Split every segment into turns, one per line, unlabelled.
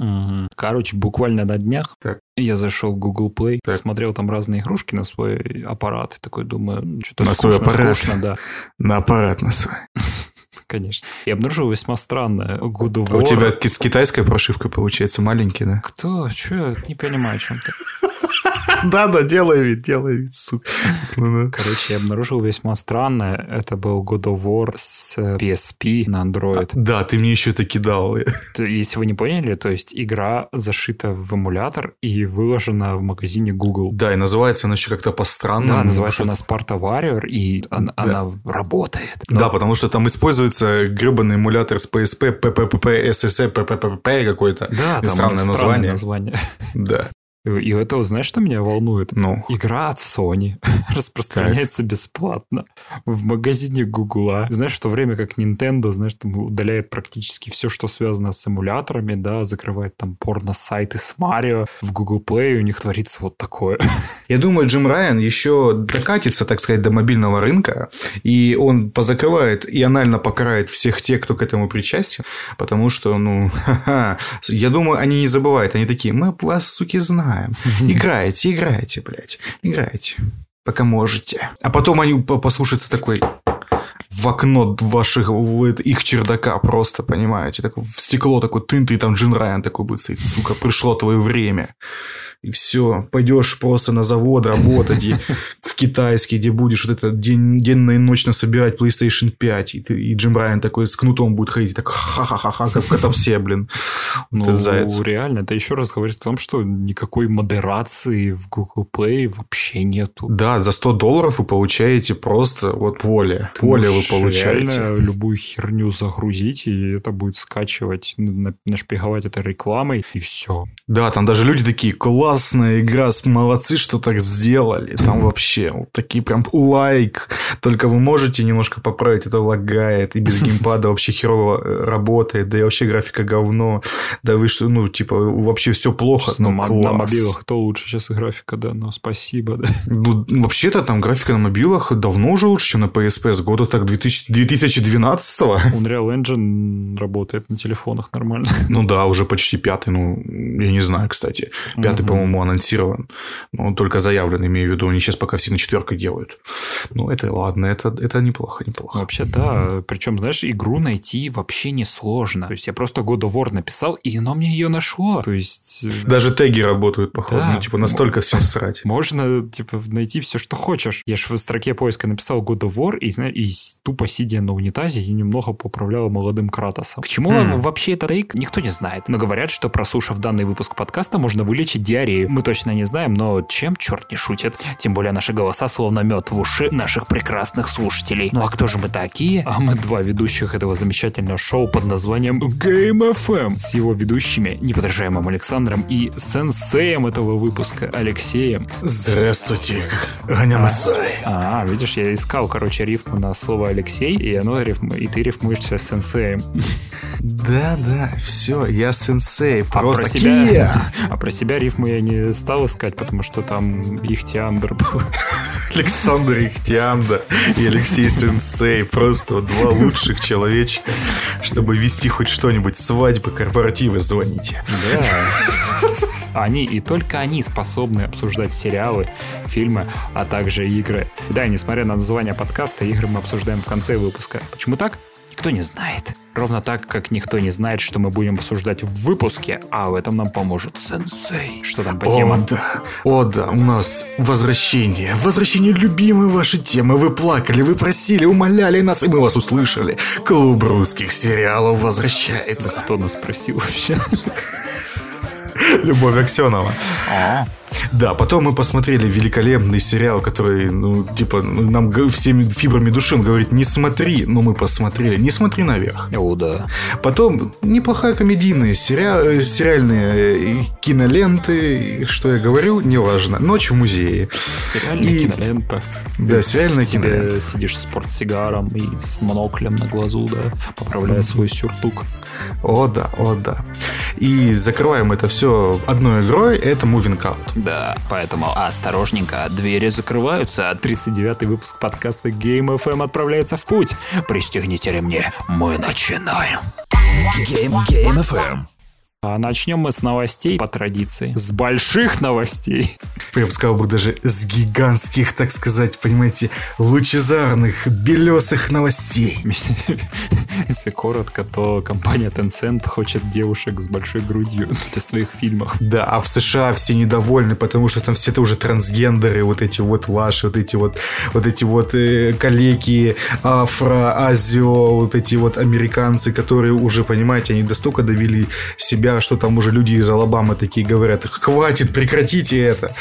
Мгм. Короче, буквально на днях
Так.
я зашел в Google Play,
Так.
смотрел там разные игрушки на свой аппарат. И такой думаю, что-то
На свой
скучно,
аппарат.
скучно, да,
На аппарат на свой.
Конечно. И обнаружил весьма странное. God of
А у тебя с китайской прошивкой получается маленький, да?
Кто? Че? Не понимаю, о чем ты.
Да-да, делай вид, делай вид, сука. Ну-ну.
Короче, я обнаружил весьма странное. Это был God of War с PSP на Android.
Да, ты мне еще это кидал.
Если вы не поняли, то есть игра зашита в эмулятор и выложена в магазине Google.
Да, и называется она еще как-то по-странному.
Да, называется она Sparta Warrior, и она работает.
Да, потому что там используется гребаный эмулятор с PSP, PPPP, SSE, PPPP какой-то.
Да, там
странное название.
название.
Да.
И, это, знаешь, что меня волнует?
Ну,
Игра от Sony распространяется бесплатно в магазине Гугла. Знаешь, в то время как Nintendo, знаешь, там удаляет практически все, что связано с эмуляторами, да, закрывает там порно-сайты с Марио. В Google Play у них творится вот такое.
я думаю, Джим Райан еще докатится, так сказать, до мобильного рынка, и он позакрывает и анально покарает всех тех, кто к этому причастен, потому что, ну, я думаю, они не забывают, они такие, мы вас, суки, знаем. Играйте, играйте, блядь, играйте, пока можете. А потом они по- послушаются такой в окно ваших, в их чердака просто, понимаете, так в стекло такой тынт, и там Джин Райан такой будет стоять, сука, пришло твое время. И все, пойдешь просто на завод работать и в китайский, где будешь вот это день, денно и ночно собирать PlayStation 5, и, ты, и Джим Райан такой с кнутом будет ходить, так ха-ха-ха-ха, как Котопсе, блин.
Ну, реально, это еще раз говорит о том, что никакой модерации в Google Play вообще нету.
Да, за 100 долларов вы получаете просто вот поле.
Ты
поле вы получаете.
любую херню загрузить, и это будет скачивать, на- нашпиговать это рекламой, и все.
Да, там даже люди такие, классная игра, молодцы, что так сделали. Там вообще вот такие прям лайк. Только вы можете немножко поправить, это лагает, и без геймпада вообще херово э, работает, да и вообще графика говно. Да вы что, ну, типа, вообще все плохо,
на,
ну, класс.
на мобилах то лучше сейчас и графика, да, но спасибо, да.
Ну, вообще-то там графика на мобилах давно уже лучше, чем на PSP, с года так 2000 2012
Unreal Engine работает на телефонах нормально.
Ну да, уже почти пятый, ну, я не знаю, кстати. Пятый,
Мгм.
По-моему, анонсирован. Ну, только заявлен, имею в виду. Они сейчас пока все на четверкой делают. Ну, это ладно, это, это неплохо, неплохо.
Вообще, да. Причем, знаешь, игру найти вообще не сложно. То есть я просто God of War написал, и оно мне ее нашло. То есть... э,
Даже теги работают, походу.
Да.
Ну, типа, настолько всем срать.
Можно, типа, найти все, что хочешь. Я же в строке поиска написал God of War, и, знаешь, и тупо сидя на унитазе, и немного поправлял молодым Кратосом. К чему
Хм.
вообще это тейк, никто не знает. Но говорят, что прослушав данный выпуск подкаста, можно вылечить диарею. Мы точно не знаем, но чем черт не шутит. Тем более наши голоса словно мед в уши наших прекрасных слушателей. Ну а кто же мы такие? А мы два ведущих этого замечательного шоу под названием Game FM с его ведущими, неподражаемым Александром и сенсеем этого выпуска Алексеем.
Здравствуйте, Ганямасай.
А, видишь, я искал, короче, рифму на слово Алексей, и оно рифм... и ты рифмуешься с сенсеем.
Да, да, все, я сенсей.
А
Просто
про себя, а про себя рифму я не стал искать, потому что там Ихтиандр был.
Александр Ихтианда и Алексей Сенсей. Просто два лучших человечка. Чтобы вести хоть что-нибудь, свадьбы, корпоративы, звоните.
Да. Они и только они способны обсуждать сериалы, фильмы, а также игры. Да, несмотря на название подкаста, игры мы обсуждаем в конце выпуска. Почему так? Никто не знает. Ровно так, как никто не знает, что мы будем обсуждать в выпуске, а в этом нам поможет сенсей. Что там по
О,
темам?
да. О, да, у нас возвращение. Возвращение любимой вашей темы. Вы плакали, вы просили, умоляли нас, и мы вас услышали. Клуб русских сериалов возвращается.
Кто нас спросил вообще?
Любовь Аксенова.
А,
Да, потом мы посмотрели великолепный сериал, который, ну, типа, нам всеми фибрами души он говорит, не смотри, но мы посмотрели, не смотри наверх.
О, да.
Потом неплохая комедийные сериа- э, сериальные э, киноленты, что я говорю, неважно. Ночь в музее.
Сериальная
И-
кинолента.
Да, сериальная
Тебе
кинолента.
сидишь с портсигаром и с моноклем на глазу, да, поправляя свой сюртук.
О, да, о, да. И закрываем это все одной игрой, это Moving Out.
Да, поэтому осторожненько, двери закрываются, а 39-й выпуск подкаста Game FM отправляется в путь. Пристегните ремни, мы начинаем.
Game, Game FM.
А начнем мы с новостей по традиции. С больших новостей.
Я бы сказал бы даже с гигантских, так сказать, понимаете, лучезарных, белесых новостей.
Если коротко, то компания Tencent хочет девушек с большой грудью для своих фильмов.
Да, а в США все недовольны, потому что там все это уже трансгендеры, вот эти вот ваши, вот эти вот, вот эти вот э, калеки, афро, азио, вот эти вот американцы, которые уже, понимаете, они достолько довели себя себя, что там уже люди из Алабамы такие говорят, хватит, прекратите это.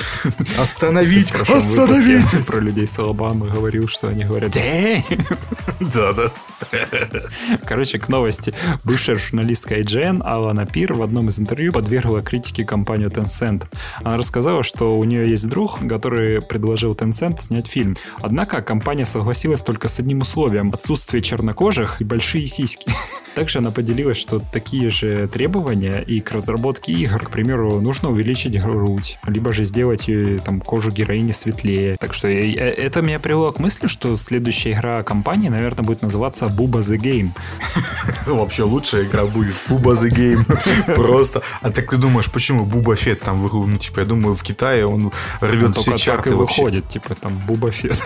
Остановить,
остановитесь. Про людей с Алабамы говорил, что они говорят,
да, да.
Короче, к новости. Бывшая журналистка IGN Алана Пир в одном из интервью подвергла критике компанию Tencent. Она рассказала, что у нее есть друг, который предложил Tencent снять фильм. Однако компания согласилась только с одним условием – отсутствие чернокожих и большие сиськи. Также она поделилась, что такие же требования и к разработке игр, к примеру, нужно увеличить грудь, либо же сделать ее, там, кожу героини светлее. Так что это меня привело к мысли, что следующая игра компании, наверное, будет называться Буба the Game.
Вообще лучшая игра будет Буба the Game. Просто. А так ты думаешь, почему Буба Фет там, ну, типа, я думаю, в Китае он рвет все чарты
и выходит, типа, там, Буба Фет.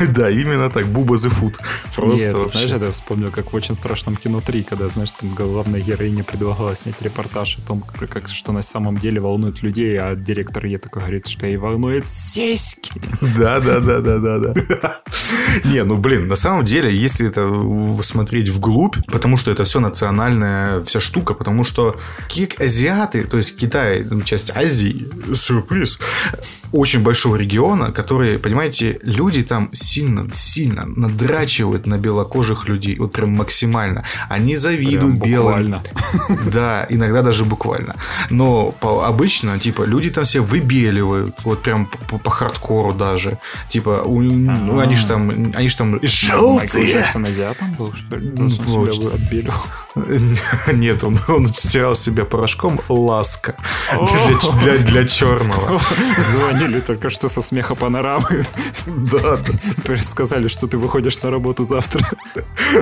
Да, именно так, Буба the Food.
Просто Нет, знаешь, я вспомнил, как в очень страшном кино 3, когда, знаешь, там главная героиня предлагала снять репортаж о том, как, как что на самом деле волнует людей, а директор ей такой говорит, что ей волнует сиськи.
Да, да, да, да, да, да. Не, ну блин, на самом деле, если это смотреть вглубь, потому что это все национальная вся штука, потому что как азиаты, то есть Китай, часть Азии, сюрприз, очень большого региона, который, понимаете, люди там сильно, сильно надрачивают на белокожих людей, вот прям максимально. Они завидуют белым. Да, иногда даже буквально. Но по, обычно, типа, люди там все выбеливают, вот прям по, по хардкору даже. Типа, у, ну, они же там, они же там
желтые. азиатом был, что ли? Он себя отбелил.
Нет, он, он стирал себя порошком ласка для, для, для черного.
Звонили только что со смеха панорамы.
Да.
Сказали, что ты выходишь на работу завтра.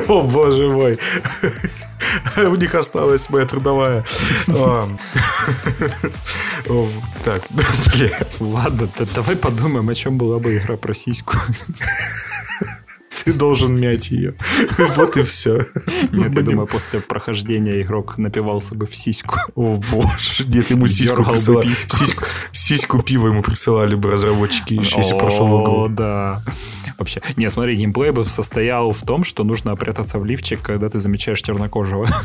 О, боже мой. У них осталась моя трудовая. Так,
Ладно, давай подумаем, о чем была бы игра про сиську.
Ты должен мять ее. Вот и все.
Нет, я думаю, после прохождения игрок напивался бы в сиську.
О боже. Нет, ему сиську присылали. Сиську, пива ему присылали бы разработчики еще, если прошел игру.
О, да. Вообще. Не, смотри, геймплей бы состоял в том, что нужно прятаться в лифчик, когда ты замечаешь чернокожего.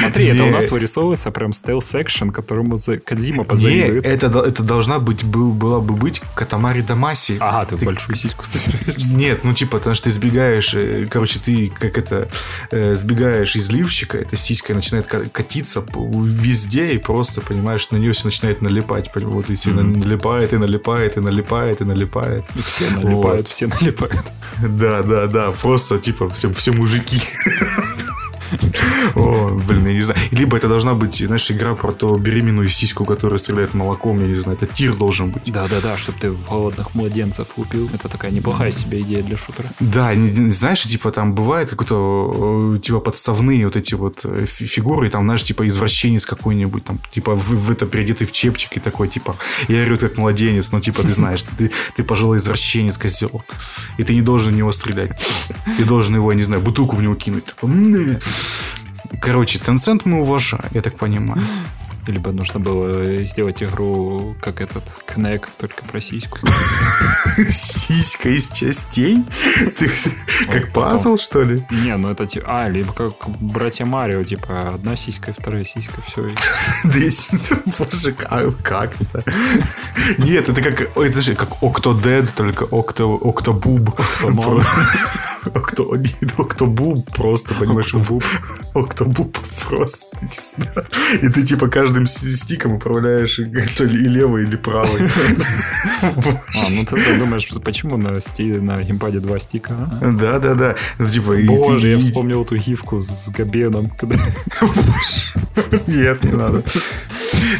Смотри, это у нас вырисовывается прям стелс-экшен, которому Кадзима позавидует.
это, это должна быть, был, была бы быть Катамари Дамаси.
Ага, ты, ты большую сиську собираешься.
Нет, ну типа, потому что ты сбегаешь, э, короче, ты как это, э, сбегаешь из ливчика, эта сиська начинает катиться везде, и просто, понимаешь, на нее все начинает налипать. Вот, и все mm-hmm. налипает, и налипает, и налипает, и налипает.
И все налипают, вот. все налипают.
Да, да, да, просто, типа, все, все мужики. О, блин, я не знаю. Либо это должна быть, знаешь, игра про то беременную сиську, которая стреляет молоком, я не знаю. Это тир должен быть.
Да-да-да, чтобы ты в голодных младенцев лупил. Это такая неплохая себе идея для шутера.
Да, знаешь, типа там бывает какой-то, э, типа подставные вот эти вот э, фигуры, там, знаешь, типа извращенец какой-нибудь, там, типа в, в это переодетый в чепчик и такой, типа, я орет как младенец, но типа ты знаешь, ты, ты пожилой извращенец, козел. И ты не должен в него стрелять. Ты должен его, я не знаю, бутылку в него кинуть. Такой, Короче, Tencent мы уважаем, я так понимаю.
Либо нужно было сделать игру, как этот Кнек, только про сиську.
Сиська из частей? Ты как пазл, что ли?
Не, ну это типа... А, либо как братья Марио, типа одна сиська, вторая сиська, все.
Боже, как это? Нет, это как... Это же как Octodad, только. Окто, октобуб просто, понимаешь? Октобуб. Октобуб просто. И ты типа каждым стиком управляешь то ли и левый, или правый.
А, ну ты думаешь, почему на, геймпаде два стика?
А? Да, да, да. Ну, типа,
Боже, я вспомнил эту гифку с Габеном.
Нет, не надо.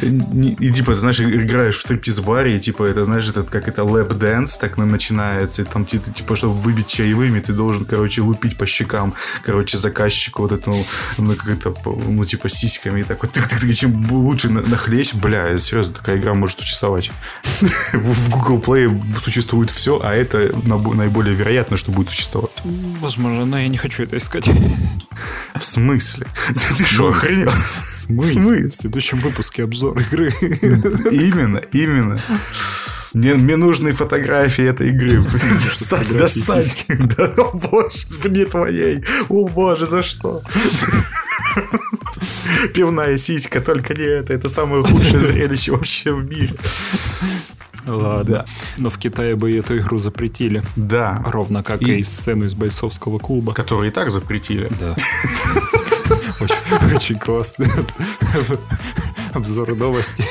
И, типа, знаешь, играешь в стриптиз-баре, и, типа, это, знаешь, это как это lap dance так начинается, и там, типа, чтобы выбить чаевыми, ты должен, короче, лупить по щекам, короче, заказчику вот этому, ну, как это, ну, типа, сиськами, и так вот, тык -тык -тык, чем лучше нахлещешь, бля, серьезно, такая игра может существовать. В Google Play существует все, а это наиболее вероятно, что будет существовать.
Возможно, но я не хочу это искать.
В смысле? Ты
что, охренел? В смысле? В следующем выпуске обзор игры.
Именно, именно. Мне, мне нужны фотографии этой игры. Достать, достать. Да, о боже, вне твоей. О боже, за что? Пивная сиська, только не это. Это самое худшее зрелище вообще в мире.
Ладно. Да. Но в Китае бы эту игру запретили.
Да.
Ровно как и, и сцену из бойцовского клуба.
Которую и так запретили.
Да. Очень, классно. Обзор новости.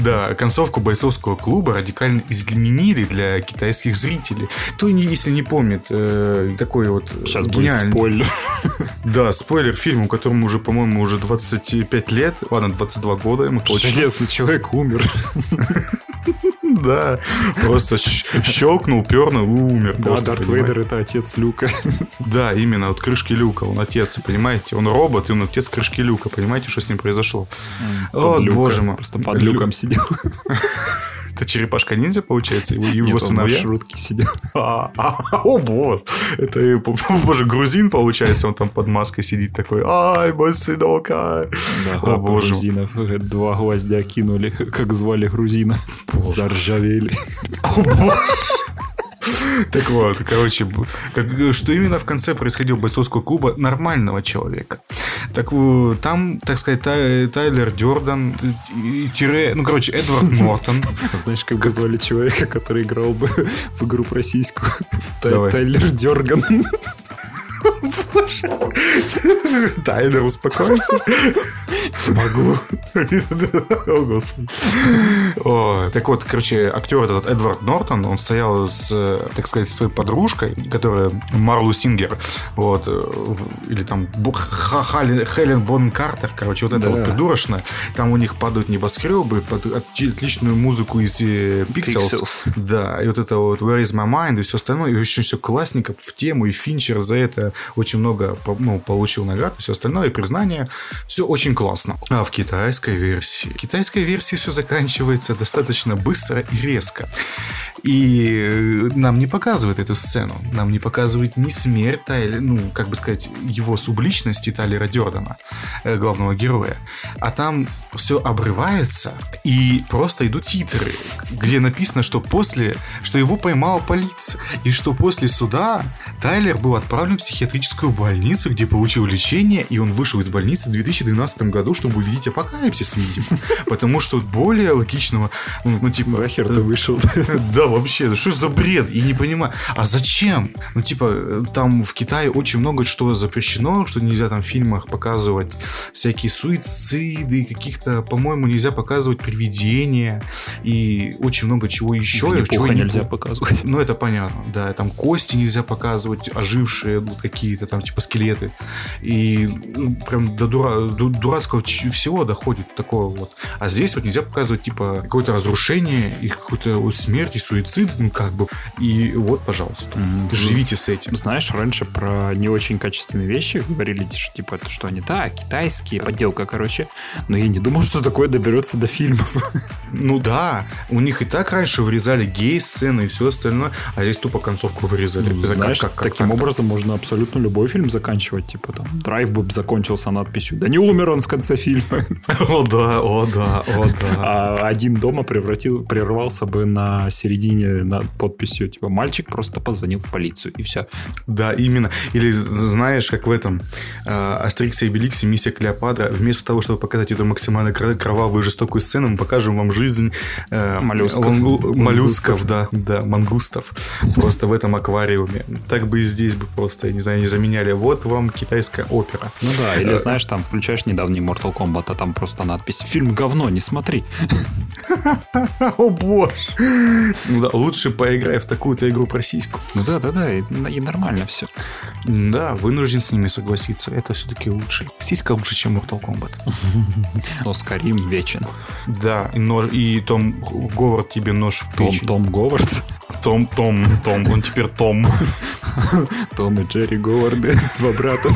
Да, концовку бойцовского клуба радикально изменили для китайских зрителей. Кто, если не помнит, э, такой вот
Сейчас гениальный... будет спойлер.
Да, спойлер фильму, которому уже, по-моему, уже 25 лет, ладно, 22 года ему точно.
Железный человек умер.
Да, просто щелкнул, пернул, умер.
Да, Дарт Вейдер это отец Люка.
Да, именно, вот крышки Люка, он отец, понимаете? Он робот, и он отец крышки Люка, понимаете, что с ним произошло?
О, боже мой. Просто под люком сидел.
Это черепашка-ниндзя, получается? Его, его Нет, сыновья?
в сидел.
А, а, о, боже. Это, боже, грузин, получается, он там под маской сидит такой, ай, мой сынок, ай.
Да, о, боже. грузинов. Два гвоздя кинули, как звали грузина. Заржавели. О, боже.
Так вот, короче, как, что именно в конце происходило бойцовского клуба нормального человека. Так там, так сказать, Тай, Тайлер Дёрдан, тире, ну, короче, Эдвард Нортон.
Знаешь, как бы звали человека, который играл бы в игру про сиську? Тайлер Дёрган.
Тайлер, успокойся.
Могу.
О, господи. О, так вот, короче, актер этот Эдвард Нортон, он стоял с, так сказать, своей подружкой, которая Марлу Сингер, вот, или там Хелен Бон Картер, короче, вот это вот придурочно. Там у них падают небоскребы под отличную музыку из Pixels. Да, и вот это вот Where is my mind и все остальное, и очень все классненько в тему, и Финчер за это очень много ну, получил наград все остальное, и признание. Все очень классно. А в китайской версии? В китайской версии все заканчивается достаточно быстро и резко. И э, нам не показывают эту сцену. Нам не показывают ни смерть Тайли, ну, как бы сказать, его субличности Тайлера Дёрдена, э, главного героя. А там все обрывается, и просто идут титры, где написано, что после, что его поймала полиция, и что после суда Тайлер был отправлен в психиатрическую больницу, где получил лечение, и он вышел из больницы в 2012 году, чтобы увидеть апокалипсис, видимо. Потому что более логичного, ну, ну типа...
Захер ты вышел.
Да, вообще, что за бред? Я не понимаю. А зачем? Ну, типа, там в Китае очень много что запрещено, что нельзя там в фильмах показывать всякие суициды, каких-то, по-моему, нельзя показывать привидения и очень много чего еще.
Чего нельзя показывать.
Ну, это понятно, да. Там кости нельзя показывать, ожившие какие-то там, типа, скелеты. И ну, прям до, дура, до дурацкого всего доходит такого вот. А здесь вот нельзя показывать, типа, какое-то разрушение и какую-то смерть и суицид суицид, ну, как бы. И вот, пожалуйста, mm-hmm. живите с этим.
Знаешь, раньше про не очень качественные вещи говорили, что, типа, это что они, да, китайские, подделка, короче. Но я не думал, что такое доберется до фильмов.
Ну да, у них и так раньше вырезали гей-сцены и все остальное, а здесь тупо концовку вырезали.
Ну, знаешь, как, как, таким как образом можно абсолютно любой фильм заканчивать. Типа там, драйв бы закончился надписью «Да не умер он в конце фильма».
О да, о да, о да.
А один дома превратил, прервался бы на середине середине над подписью, типа, мальчик просто позвонил в полицию, и все.
Да, именно. Или знаешь, как в этом э, Астериксе и Беликсе миссия Клеопатра, вместо того, чтобы показать эту максимально кровавую жестокую сцену, мы покажем вам жизнь э,
моллюсков.
Лангу, моллюсков, да, да, мангустов. Просто в этом аквариуме. Так бы и здесь бы просто, я не знаю, не заменяли. Вот вам китайская опера.
Ну да, или знаешь, там включаешь недавний Mortal Kombat, а там просто надпись «Фильм говно, не смотри».
О боже! Да, лучше поиграй в такую-то игру про сиську.
Ну да, да, да, и, и нормально все.
Да, вынужден с ними согласиться. Это все-таки лучше. Сиська лучше, чем Mortal Kombat.
Но Скарим вечен.
Да, и, нож, и Том Говард тебе нож в
Том. Том Говард.
Том, Том, Том, он теперь Том.
Том и Джерри Говарды, два брата.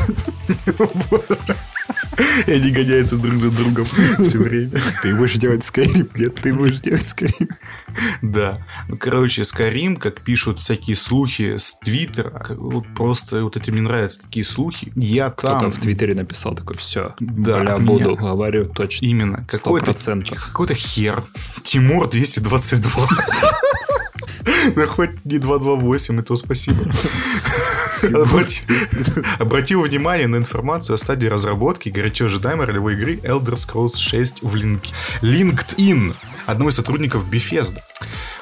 И они гоняются друг за другом все время.
Ты будешь делать Скайрим, нет, ты будешь делать Скайрим.
Да. Ну, короче, Скарим, как пишут всякие слухи с Твиттера, вот просто вот это мне нравятся такие слухи. Я
Кто-то
там...
в Твиттере написал такой, все,
Да,
бля, буду,
меня.
говорю, точно.
Именно. Какой-то, какой-то хер. Тимур 222. Да хоть не 228, и то спасибо. Обрати- Обратил внимание на информацию о стадии разработки горячо ожидаемой ролевой игры Elder Scrolls 6 в Link- LinkedIn, одного из сотрудников Bethesda.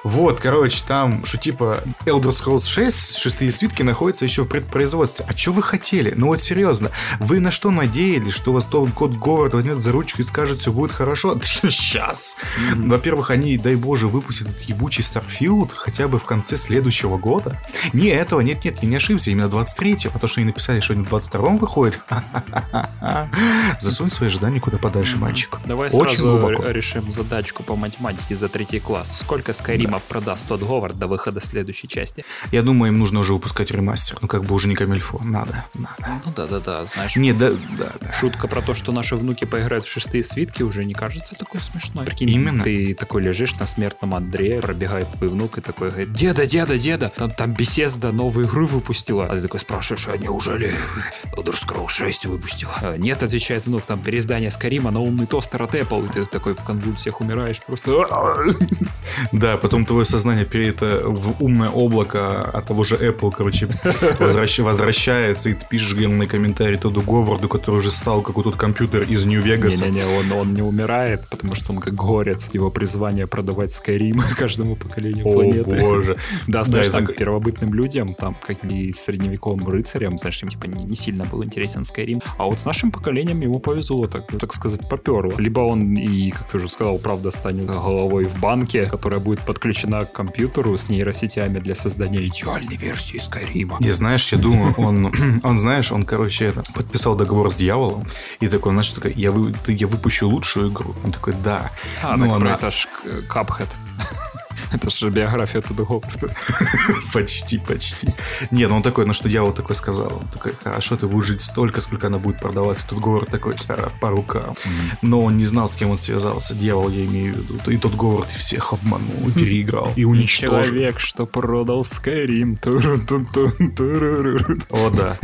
Вот, короче, там, что типа Elder Scrolls 6, шестые свитки находятся еще в предпроизводстве. А что вы хотели? Ну вот серьезно, вы на что надеялись, что вас Том Кот Говард возьмет за ручку и скажет, все будет хорошо? Сейчас. Во-первых, они, дай боже, выпустят этот ебучий Starfield хотя бы в конце следующего года. Не, этого, нет-нет, я не ошибся, именно 23-го, потому что они написали, что они в 22-м выходит. Засунь свои ожидания куда подальше, мальчик.
Давай
Очень
сразу
глубоко.
решим задачку по математике за третий класс. Сколько Скайримов продаст тот Говард до выхода следующей части?
Я думаю, им нужно уже выпускать ремастер. Ну, как бы уже не камильфо. Надо, надо.
Ну да-да-да, знаешь,
Не, да, да, да.
Шутка про то, что наши внуки поиграют в шестые свитки, уже не кажется такой смешной. Прикинь,
Именно.
ты такой лежишь на смертном Андре, пробегает твой внук и такой говорит, деда, деда, деда, там, там Bethesda новую игру выпустила. А ты такой спрашиваешь, а неужели Elder Scrolls 6 выпустила? «А, Нет, отвечает внук, там переиздание Скарима на умный тостер от Apple. И ты такой в конвульсиях умираешь просто.
Да, потом твое сознание перед в умное облако от того же Apple, короче, возвращ- возвращается, и ты пишешь гневный комментарий Тоду Говарду, который уже стал как вот тот компьютер из Нью-Вегаса.
Не-не-не, он, он не умирает, потому что он как горец. Его призвание продавать Скайрим каждому поколению
О,
планеты.
боже.
Да, знаешь,
заг-
первобытным людям, там, как и средневековым рыцарям, знаешь, им типа не, не сильно был интересен Skyrim. А вот с нашим поколением ему повезло, так, ну, так сказать, поперло. Либо он и, как ты уже сказал, правда станет головой в банке, которая будет подключена к компьютеру с нейросетями для создания идеальной версии Скайрима.
Не знаешь, я думаю, он, он, знаешь, он, короче, это, подписал договор с дьяволом, и такой, знаешь, такой, я, вы, я выпущу лучшую игру. Он такой, да.
А,
Ну,
так
она-
это ж Cuphead. Это же биография Туда Говарда.
Почти, почти. Нет, ну он такой, ну что дьявол такой сказал. Он такой, хорошо, ты будешь жить столько, сколько она будет продаваться. Тут Говард такой, «Ара, по рукам. Но он не знал, с кем он связался. Дьявол, я имею в виду. И тот Говард всех обманул, и переиграл, и уничтожил.
Человек, что продал туру-ру-ру.
О, да.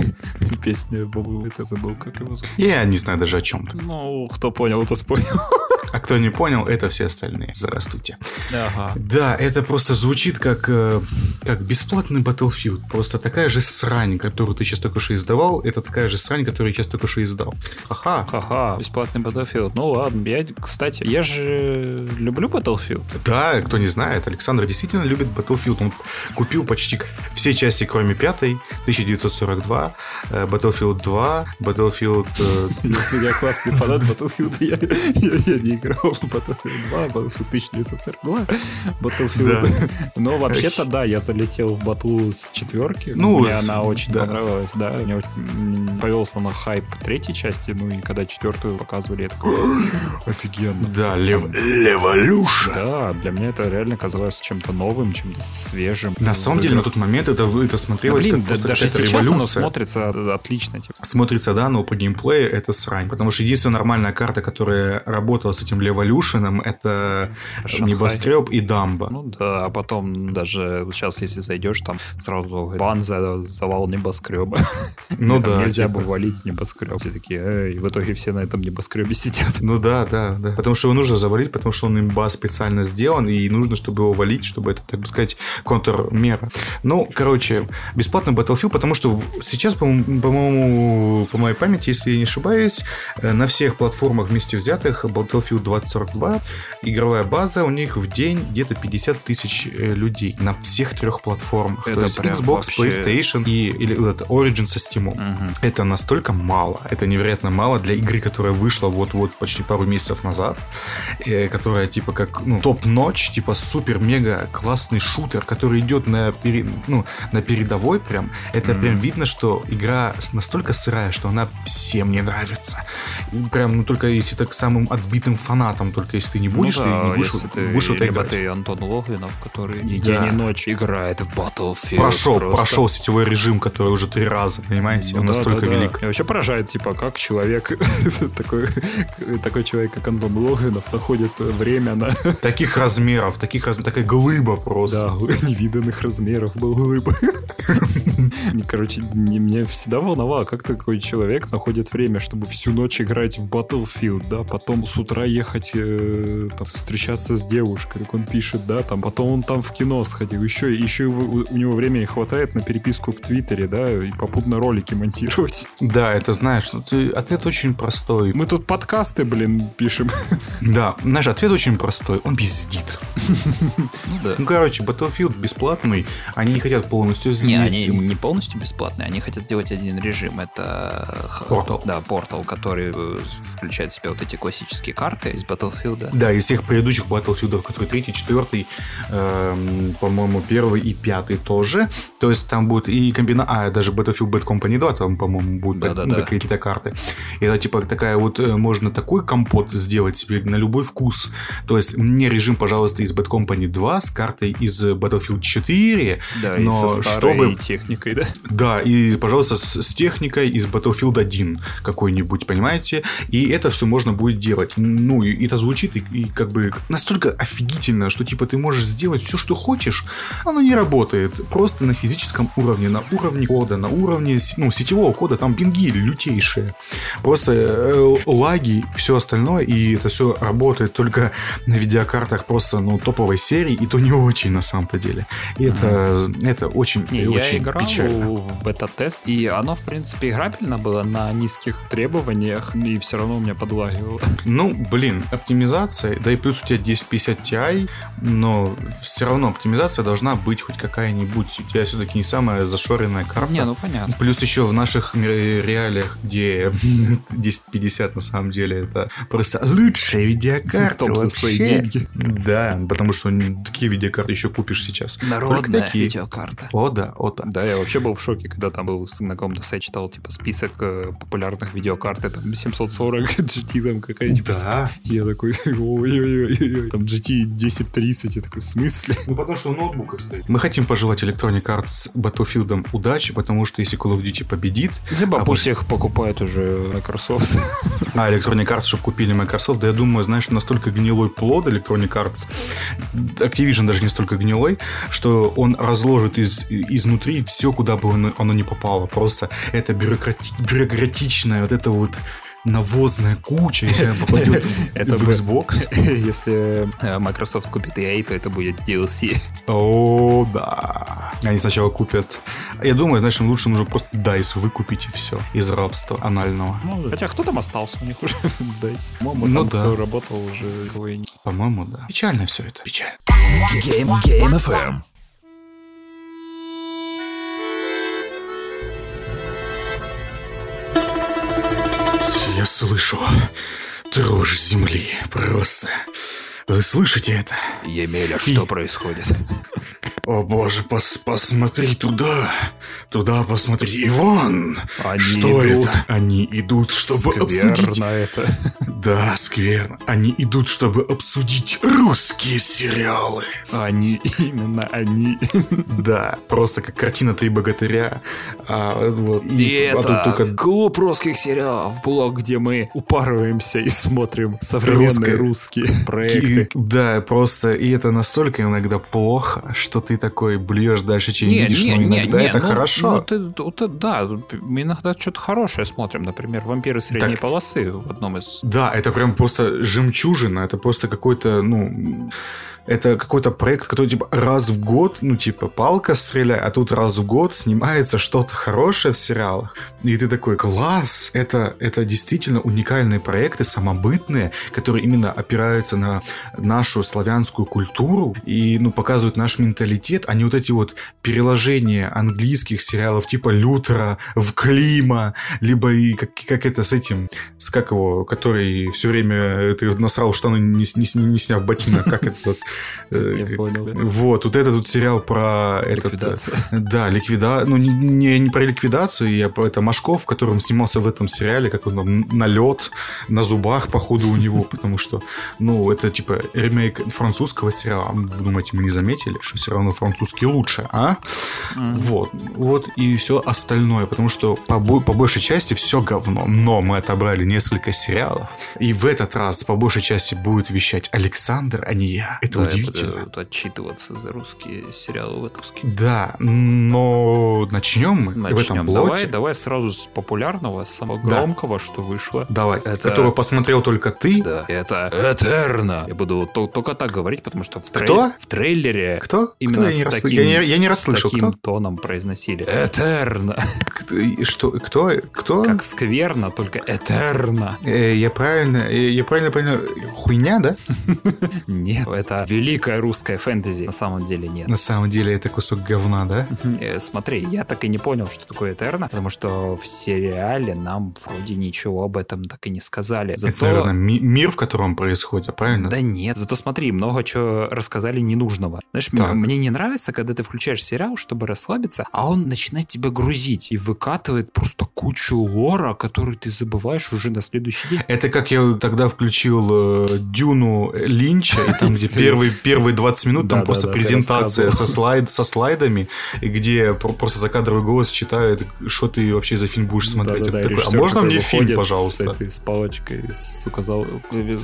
Песня, это забыл, как его зовут.
Я не знаю даже о чем ты.
Ну, кто понял, тот понял.
А кто не понял, это все остальные. Здравствуйте.
Ага.
Да, это просто звучит как, э, как бесплатный Battlefield. Просто такая же срань, которую ты сейчас только что издавал, это такая же срань, которую я сейчас только что издал. Ха-ха.
Ха-ха, бесплатный Battlefield. Ну ладно, я, кстати, я же люблю Battlefield.
Да, кто не знает, Александр действительно любит Battlefield. Он купил почти все части, кроме пятой, 1942, э, Battlefield 2, Battlefield... э,
Я классный фанат Battlefield. Я, не играл Battlefield 2, Battlefield 1942, Battlefield. Но вообще-то, да, я залетел в бату с четверки.
Ну,
Мне
с-
она очень
да.
понравилась, да. Мне очень повелся на хайп третьей части, ну и когда четвертую показывали, я такой, офигенно.
Да, Лев... Леволюша.
Да, для меня это реально казалось чем-то новым, чем-то свежим.
На самом деле, на тот момент это, это
Да,
смотрелось
блин,
как
да- даже сейчас оно
революция.
смотрится отлично. Типа.
Смотрится, да, но по геймплею это срань. Потому что единственная нормальная карта, которая работала с этим Леволюшеном, это
Шанхай.
Небоскреб и Дамба.
Ну да, а потом даже сейчас, если зайдешь, там сразу бан за завал небоскреба.
Ну да,
Нельзя
типа.
бы валить небоскреб. Все такие, эй, в итоге все на этом небоскребе сидят.
Ну да, да, да. Потому что его нужно завалить, потому что он имба специально сделан, и нужно, чтобы его валить, чтобы это, так сказать, контрмера. Ну, короче, бесплатный Battlefield, потому что сейчас, по-моему, по моей памяти, если я не ошибаюсь, э, на всех платформах вместе взятых Battlefield 2042, игровая база у них в день где-то 50 тысяч э, людей на всех трех платформах.
Это
То есть Xbox,
вообще-
PlayStation и или, вот Origin со Steam.
Мгм.
Это настолько мало, это невероятно мало для игры, которая вышла вот-вот почти пару месяцев назад, э, которая типа как ну, топ-ночь, типа супер-мега классный шутер, который идет на, пере- ну, на передовой прям. Это прям видно, что игра настолько сырая, что она всем не нравится. И прям, ну только если так самым отбитым фанатом, только если ты не будешь,
ну,
ты
да,
не будешь,
если ты,
будешь это играть.
ты Антон Логвинов, который ни
Да.
день и ночь играет в Battlefield.
Прошел,
просто.
прошел сетевой режим, который уже три раза, понимаете?
Ну
Он
да,
настолько
да, да.
велик.
И вообще поражает, типа, как человек, такой, такой человек, как Антон Логвинов, находит время на
Таких размеров, таких размеров, такая глыба просто.
да, невиданных размеров был улыб. Короче, не- меня всегда волновало, как такой человек находит время, чтобы всю ночь играть в Battlefield, да, потом с утра ехать э, там, встречаться с девушкой, как он пишет, да, там, потом он там в кино сходил, еще, еще у, у него времени хватает на переписку в Твиттере, да, и попутно ролики монтировать.
Да, это знаешь, ну, ты- ответ очень простой.
Мы тут подкасты, блин, пишем.
Да, знаешь, ответ очень простой. Он пиздит.
Ну.
Ну, короче, Battlefield бесплатный. Они не хотят полностью
Не, они не полностью бесплатные, они хотят сделать один режим. Это х-
Portal.
Да, портал, который э, включает в себя вот эти классические карты из Battlefield.
Да, из всех предыдущих Battlefield, которые третий, четвертый, эм, по-моему, первый и пятый тоже. То есть там будет и комбина... А, даже Battlefield Bad Company 2 там, по-моему, будут ну, какие-то карты. И это типа такая вот, э, можно такой компот сделать себе на любой вкус. То есть мне режим, пожалуйста, из Bad Company 2 с картой из Battlefield 4.
Да, и
но
со старой
чтобы
техникой, да.
Да, и, пожалуйста, с, с техникой из Battlefield 1 какой-нибудь, понимаете? И это все можно будет делать. Ну, и это звучит и, и как бы настолько офигительно, что типа ты можешь сделать все, что хочешь, оно не работает. Просто на физическом уровне, на уровне кода, на уровне ну, сетевого кода, там пинги лютейшие. Просто э, лаги, все остальное, и это все работает только на видеокартах просто, ну, топовой серии, и то не очень на самом-то деле. И это, это очень,
Не,
очень
я играл
печально.
в бета-тест, и оно, в принципе, играбельно было на низких требованиях, и все равно у меня подлагивало.
Ну, блин, оптимизация, да и плюс у тебя 1050 Ti, но все равно оптимизация должна быть хоть какая-нибудь. У тебя все-таки не самая зашоренная карта.
Не, ну понятно.
Плюс еще в наших ре- реалиях, где 1050 на самом деле это просто лучшая видеокарта
В том за свои
вообще.
деньги.
Да, потому что такие видеокарты еще купишь сейчас.
Народная
такие.
видеокарта.
О да, о да.
Да, я вообще был в шоке, когда там был на каком-то сайте читал, типа, список э, популярных видеокарт, там 740 GT там какая-нибудь.
Да.
Я такой, ой-ой-ой, там GT 1030, я такой, в смысле?
Ну, потому что в ноутбуках стоит. Мы хотим пожелать Electronic Arts Battlefield удачи, потому что если Call of Duty победит,
Либо
А
пусть их покупает уже Microsoft.
а Electronic Arts, чтобы купили Microsoft, да я думаю, знаешь, настолько гнилой плод Electronic Arts, Activision даже не столько гнилой, что он разложит из, изнутри все, куда бы оно, оно ни попало. Просто это бюрократи- бюрократичная вот это вот навозная куча, если она попадет
Это
в Xbox.
Если э, Microsoft купит EA, то это будет DLC.
О, да. Они сначала купят... Я думаю, знаешь, им лучше нужно просто DICE выкупить и все. Из рабства анального.
Хотя кто там остался у них уже в DICE? По-моему,
Ну
там,
да.
кто работал уже
По-моему, да. Печально все это. Печально.
Game, Game FM.
Я слышу дрожь земли. Просто. Вы слышите это?
Емеля, что происходит?
О боже, пос посмотри туда. Туда посмотри. Иван!
Они
что
идут.
это? Они идут, чтобы обсудить...
Скверно это.
Да, скверно. Они идут, чтобы обсудить русские сериалы.
Они, именно они.
Да, просто как картина «Три богатыря». А, вот,
И
а тут
это
только
клуб русских сериалов, блог, где мы упарываемся и смотрим современные русские
И-
проекты.
да, просто, и это настолько иногда плохо, что ты ты такой блюешь дальше, чем видишь, но иногда это
ну,
хорошо.
Ну, ты, ты, да, мы иногда что-то хорошее смотрим. Например, «Вампиры средней
Так.
полосы» в одном из...
Да, это прям просто жемчужина, это просто какой-то, ну, это какой-то проект, который типа раз в год, ну типа палка стреляй, а тут раз в год снимается что-то хорошее в сериалах. И ты такой, класс! Это, это действительно уникальные проекты, самобытные, которые именно опираются на нашу славянскую культуру и, ну, показывают наш менталитет, а не вот эти вот переложения английских сериалов типа Лютера в Клима, либо и как, как это с этим, с как его, который все время ты насрал штаны, не, не, не сняв ботинок, как это вот. э. Вот, вот этот вот сериал про э,
Ликвидация.
Да, ликвида... Ну, не, не, про ликвидацию, я про это Машков, в котором снимался в этом сериале, как он там налет на зубах, походу, у него, потому что, ну, это типа ремейк французского сериала. Думаете, мы не заметили, что все равно французский лучше, а? Вот, вот и все остальное, потому что по, бо- по большей части все говно, но мы отобрали несколько сериалов, и в этот раз по большей части будет вещать Александр, а не я. Это
Да,
удивительно.
буду отчитываться за русские сериалы выпуски.
Да, но начнем мы в этом
Начнем.
блоке.
Давай, давай сразу с популярного, с самого
Да.
громкого, что вышло.
Давай,
Это-
которого посмотрел только ты.
Да, это Этерна. Я буду то- только так говорить, потому что в, трей-
Кто?
в трейлере
Кто?
именно
Кто? Я не
с таким,
я не- я не
с
расслышал.
таким
Кто?
тоном произносили.
И Что? Кто? Кто?
Как скверно, только Этерна.
Э, я правильно, э, я правильно понял, хуйня, да?
Нет, это великая русская фэнтези. На самом деле нет.
На самом деле это кусок говна, да?
Э, Смотри, я так и не понял, что такое Этерна, потому что в сериале нам вроде ничего об этом так и не сказали.
Это,
Зато...
наверное, ми- мир, в котором происходит, правильно?
Да нет, зато смотри, много чего рассказали ненужного. Знаешь,
Так.
мне не нравится, когда ты включаешь сериал, чтобы расслабиться, а он начинает тебя грузить и выкатывает просто кучу лора, который ты забываешь уже на следующий день.
Это как я тогда включил э, Дюну Линча, и там, где первые, первые 20 минут, там просто презентация со, слайд, со слайдами, где про- просто закадровый голос читает, что ты вообще за фильм будешь смотреть. А можно мне фильм, пожалуйста?
С, палочкой, с указал...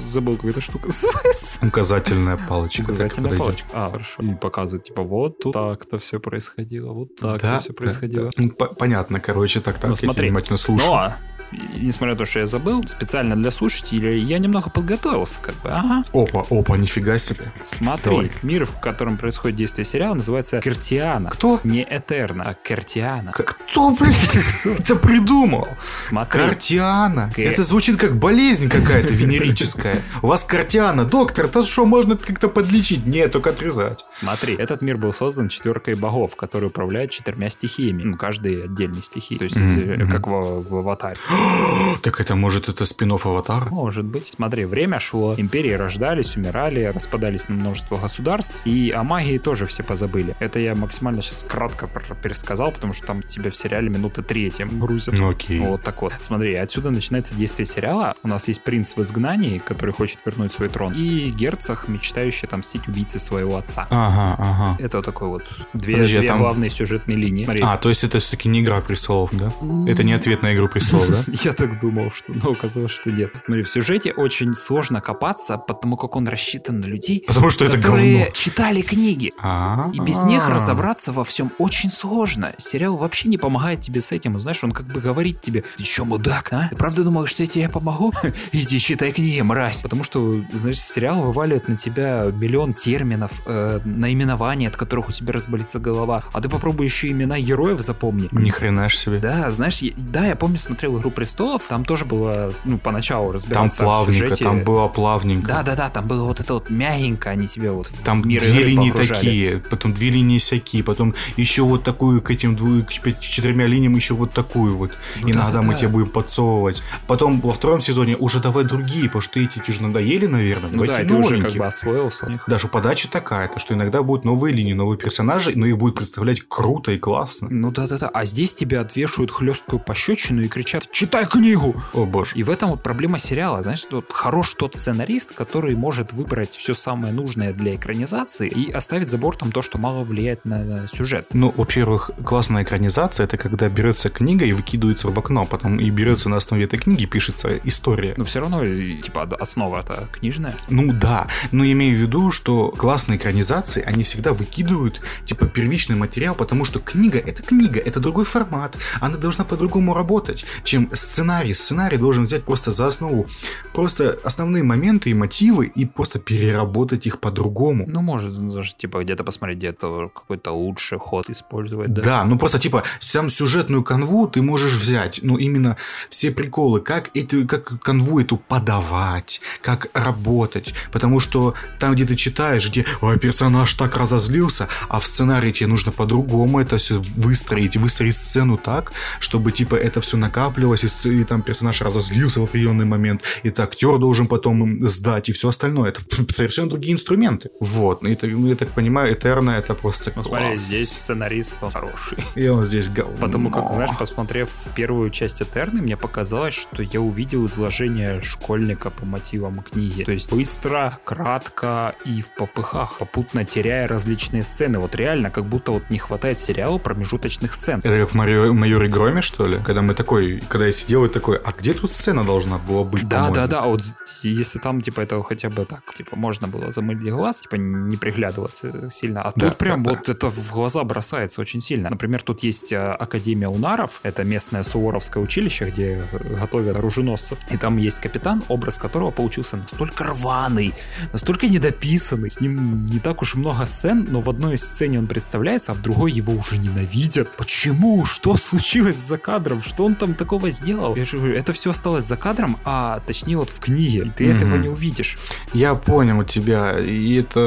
Забыл, как эта штука.
Указательная палочка.
Указательная палочка. А, хорошо. И показывает, типа, вот тут так-то все происходило, вот так-то
Да,
все
да,
происходило.
да. Ну, по- понятно, короче, так, так,
Ну, смотри.
внимательно слушаю.
Но, и- несмотря на то, что я забыл, специально для слушателей я немного подготовился, как бы. Ага.
Опа, опа, нифига себе.
Смотри,
Давай.
мир, в котором происходит действие сериала, называется Кертиана.
Кто?
Не Этерна, а Кертиана.
Кто, блядь, это придумал?
Смотри.
Картиана. Это звучит как болезнь какая-то венерическая. У вас картиана. Доктор, это что, можно как-то подлечить? Нет, только отрезать.
Смотри, этот мир был создан четверкой богов, которые управляют четырьмя стихиями. Ну, каждый отдельной стихии. То есть, э, как в, в аватаре.
Так это может это спин аватара?
Может быть. Смотри, время шло, империи рождались, умирали, распадались на множество государств, и о магии тоже все позабыли. Это я максимально сейчас кратко пересказал, потому что там тебя в сериале минуты три этим грузят.
Ну окей.
Вот так вот. Смотри, отсюда начинается действие сериала. У нас есть принц в изгнании, который хочет вернуть свой трон, и герцог, мечтающий отомстить убийце своего отца.
Ага, ага.
Это вот такой вот две,
Подожди, а
две
там-
главные сюжетные линии. Смотри.
А, то есть это все-таки не игра престолов, да? Это не ответ на игру престолов, да?
Я так думал, что, но оказалось, что нет. Смотри, в сюжете очень сложно копаться, потому как он рассчитан на людей,
Потому что это
которые
говно.
читали книги.
А,
И без них разобраться во всем очень сложно. Сериал вообще не помогает тебе с этим. Знаешь, он как бы говорит тебе, ты че, мудак, а? Ты правда думаешь, что я тебе помогу? Иди читай книги, мразь. Потому что, знаешь, сериал вываливает на тебя миллион терминов, э, наименований, от которых у тебя разболится голова. А ты попробуй еще имена героев запомни.
Ни хрена ж себе.
Да, знаешь, я- да, я помню, смотрел «Игру престолов», там тоже было, ну, поначалу
Там
разбираться в
плавненько,
сюжете.
там было плавненько.
Да-да-да, там было вот это вот мягенько, они себе вот
Там
в мир
две линии
погружали.
такие, потом две линии всякие, потом еще вот такую к этим дву- к четырьмя линиям еще вот такую вот.
Ну
Иногда мы
да-да-да.
тебе будем подсовывать. Потом во втором сезоне уже давай другие, потому что эти тебе уже надоели, наверное.
Ну да, ты уже как бы освоился.
Даже подача такая, то что иногда будут новые линии, новые персонажи, но их будет представлять круто и классно.
Ну да-да-да, а здесь тебя отвешивают хлесткую пощечину и кричат, читай книгу.
О боже.
И в этом вот проблема сериала. Знаешь, тут хорош тот сценарист, который может выбрать все самое нужное для экранизации и оставить за бортом то, что мало влияет на сюжет.
Ну, во-первых, классная экранизация это когда берется книга и выкидывается в окно, потом и берется на основе этой книги пишется история.
Но все равно, типа, основа-то книжная.
Ну да, но имею в виду, что классные экранизации, они всегда выкидывают, типа, первичный материал, потому что книга — это книга, это другой формат, она должна по-другому работать, чем сценарий. Сценарий должен взять просто за основу просто основные моменты и мотивы и просто переработать их по-другому.
Ну, может, даже, типа, где-то посмотреть, где-то какой-то лучший ход использовать, да?
Да, ну просто, типа, сам сюжетную канву ты можешь взять, ну, именно все приколы, как, эту, как канву эту подавать, как работать, потому что там, где ты читаешь, где Ой, персонаж так разозлился, а в сценарии тебе нужно по-другому это все выстроить, выстроить сцену так, чтобы, типа, это все накапливалось, и, и там персонаж разозлился в определенный момент, и это актер должен потом сдать, и все остальное. Это совершенно другие инструменты. Вот. И, я так понимаю, Этерна это просто
Ну, смотри, здесь сценарист он хороший.
И он здесь говно.
Потому как, знаешь, посмотрев первую часть Этерны, мне показалось, что я увидел изложение школьника по мотивам книги. То есть быстро, кратко и в попыхах, попутно теряя различные сцены. Вот реально, как будто вот не хватает сериала промежуточных сцен.
Это как в Майоре Громе, что ли? Когда мы такой, когда я сидел и такой, а где тут сцена должна была быть?
Да, да, да. Вот если там, типа, это хотя бы так, типа, можно было замылить глаз, типа, не приглядываться сильно. А
Да,
тут прям
да,
вот это в глаза бросается очень сильно. Например, тут есть э, Академия Унаров, это местное суворовское училище, где э, готовят оруженосцев. И там есть капитан, образ которого получился настолько рваный, настолько недописанный. С ним не так уж много сцен, но в одной сцене он представляется, а в другой его уже ненавидят. Почему? Что случилось за кадром? Что он там такого сделал? Я же говорю, это все осталось за кадром, а точнее вот в книге. И ты
Мгм.
этого не увидишь.
Я понял тебя. И это...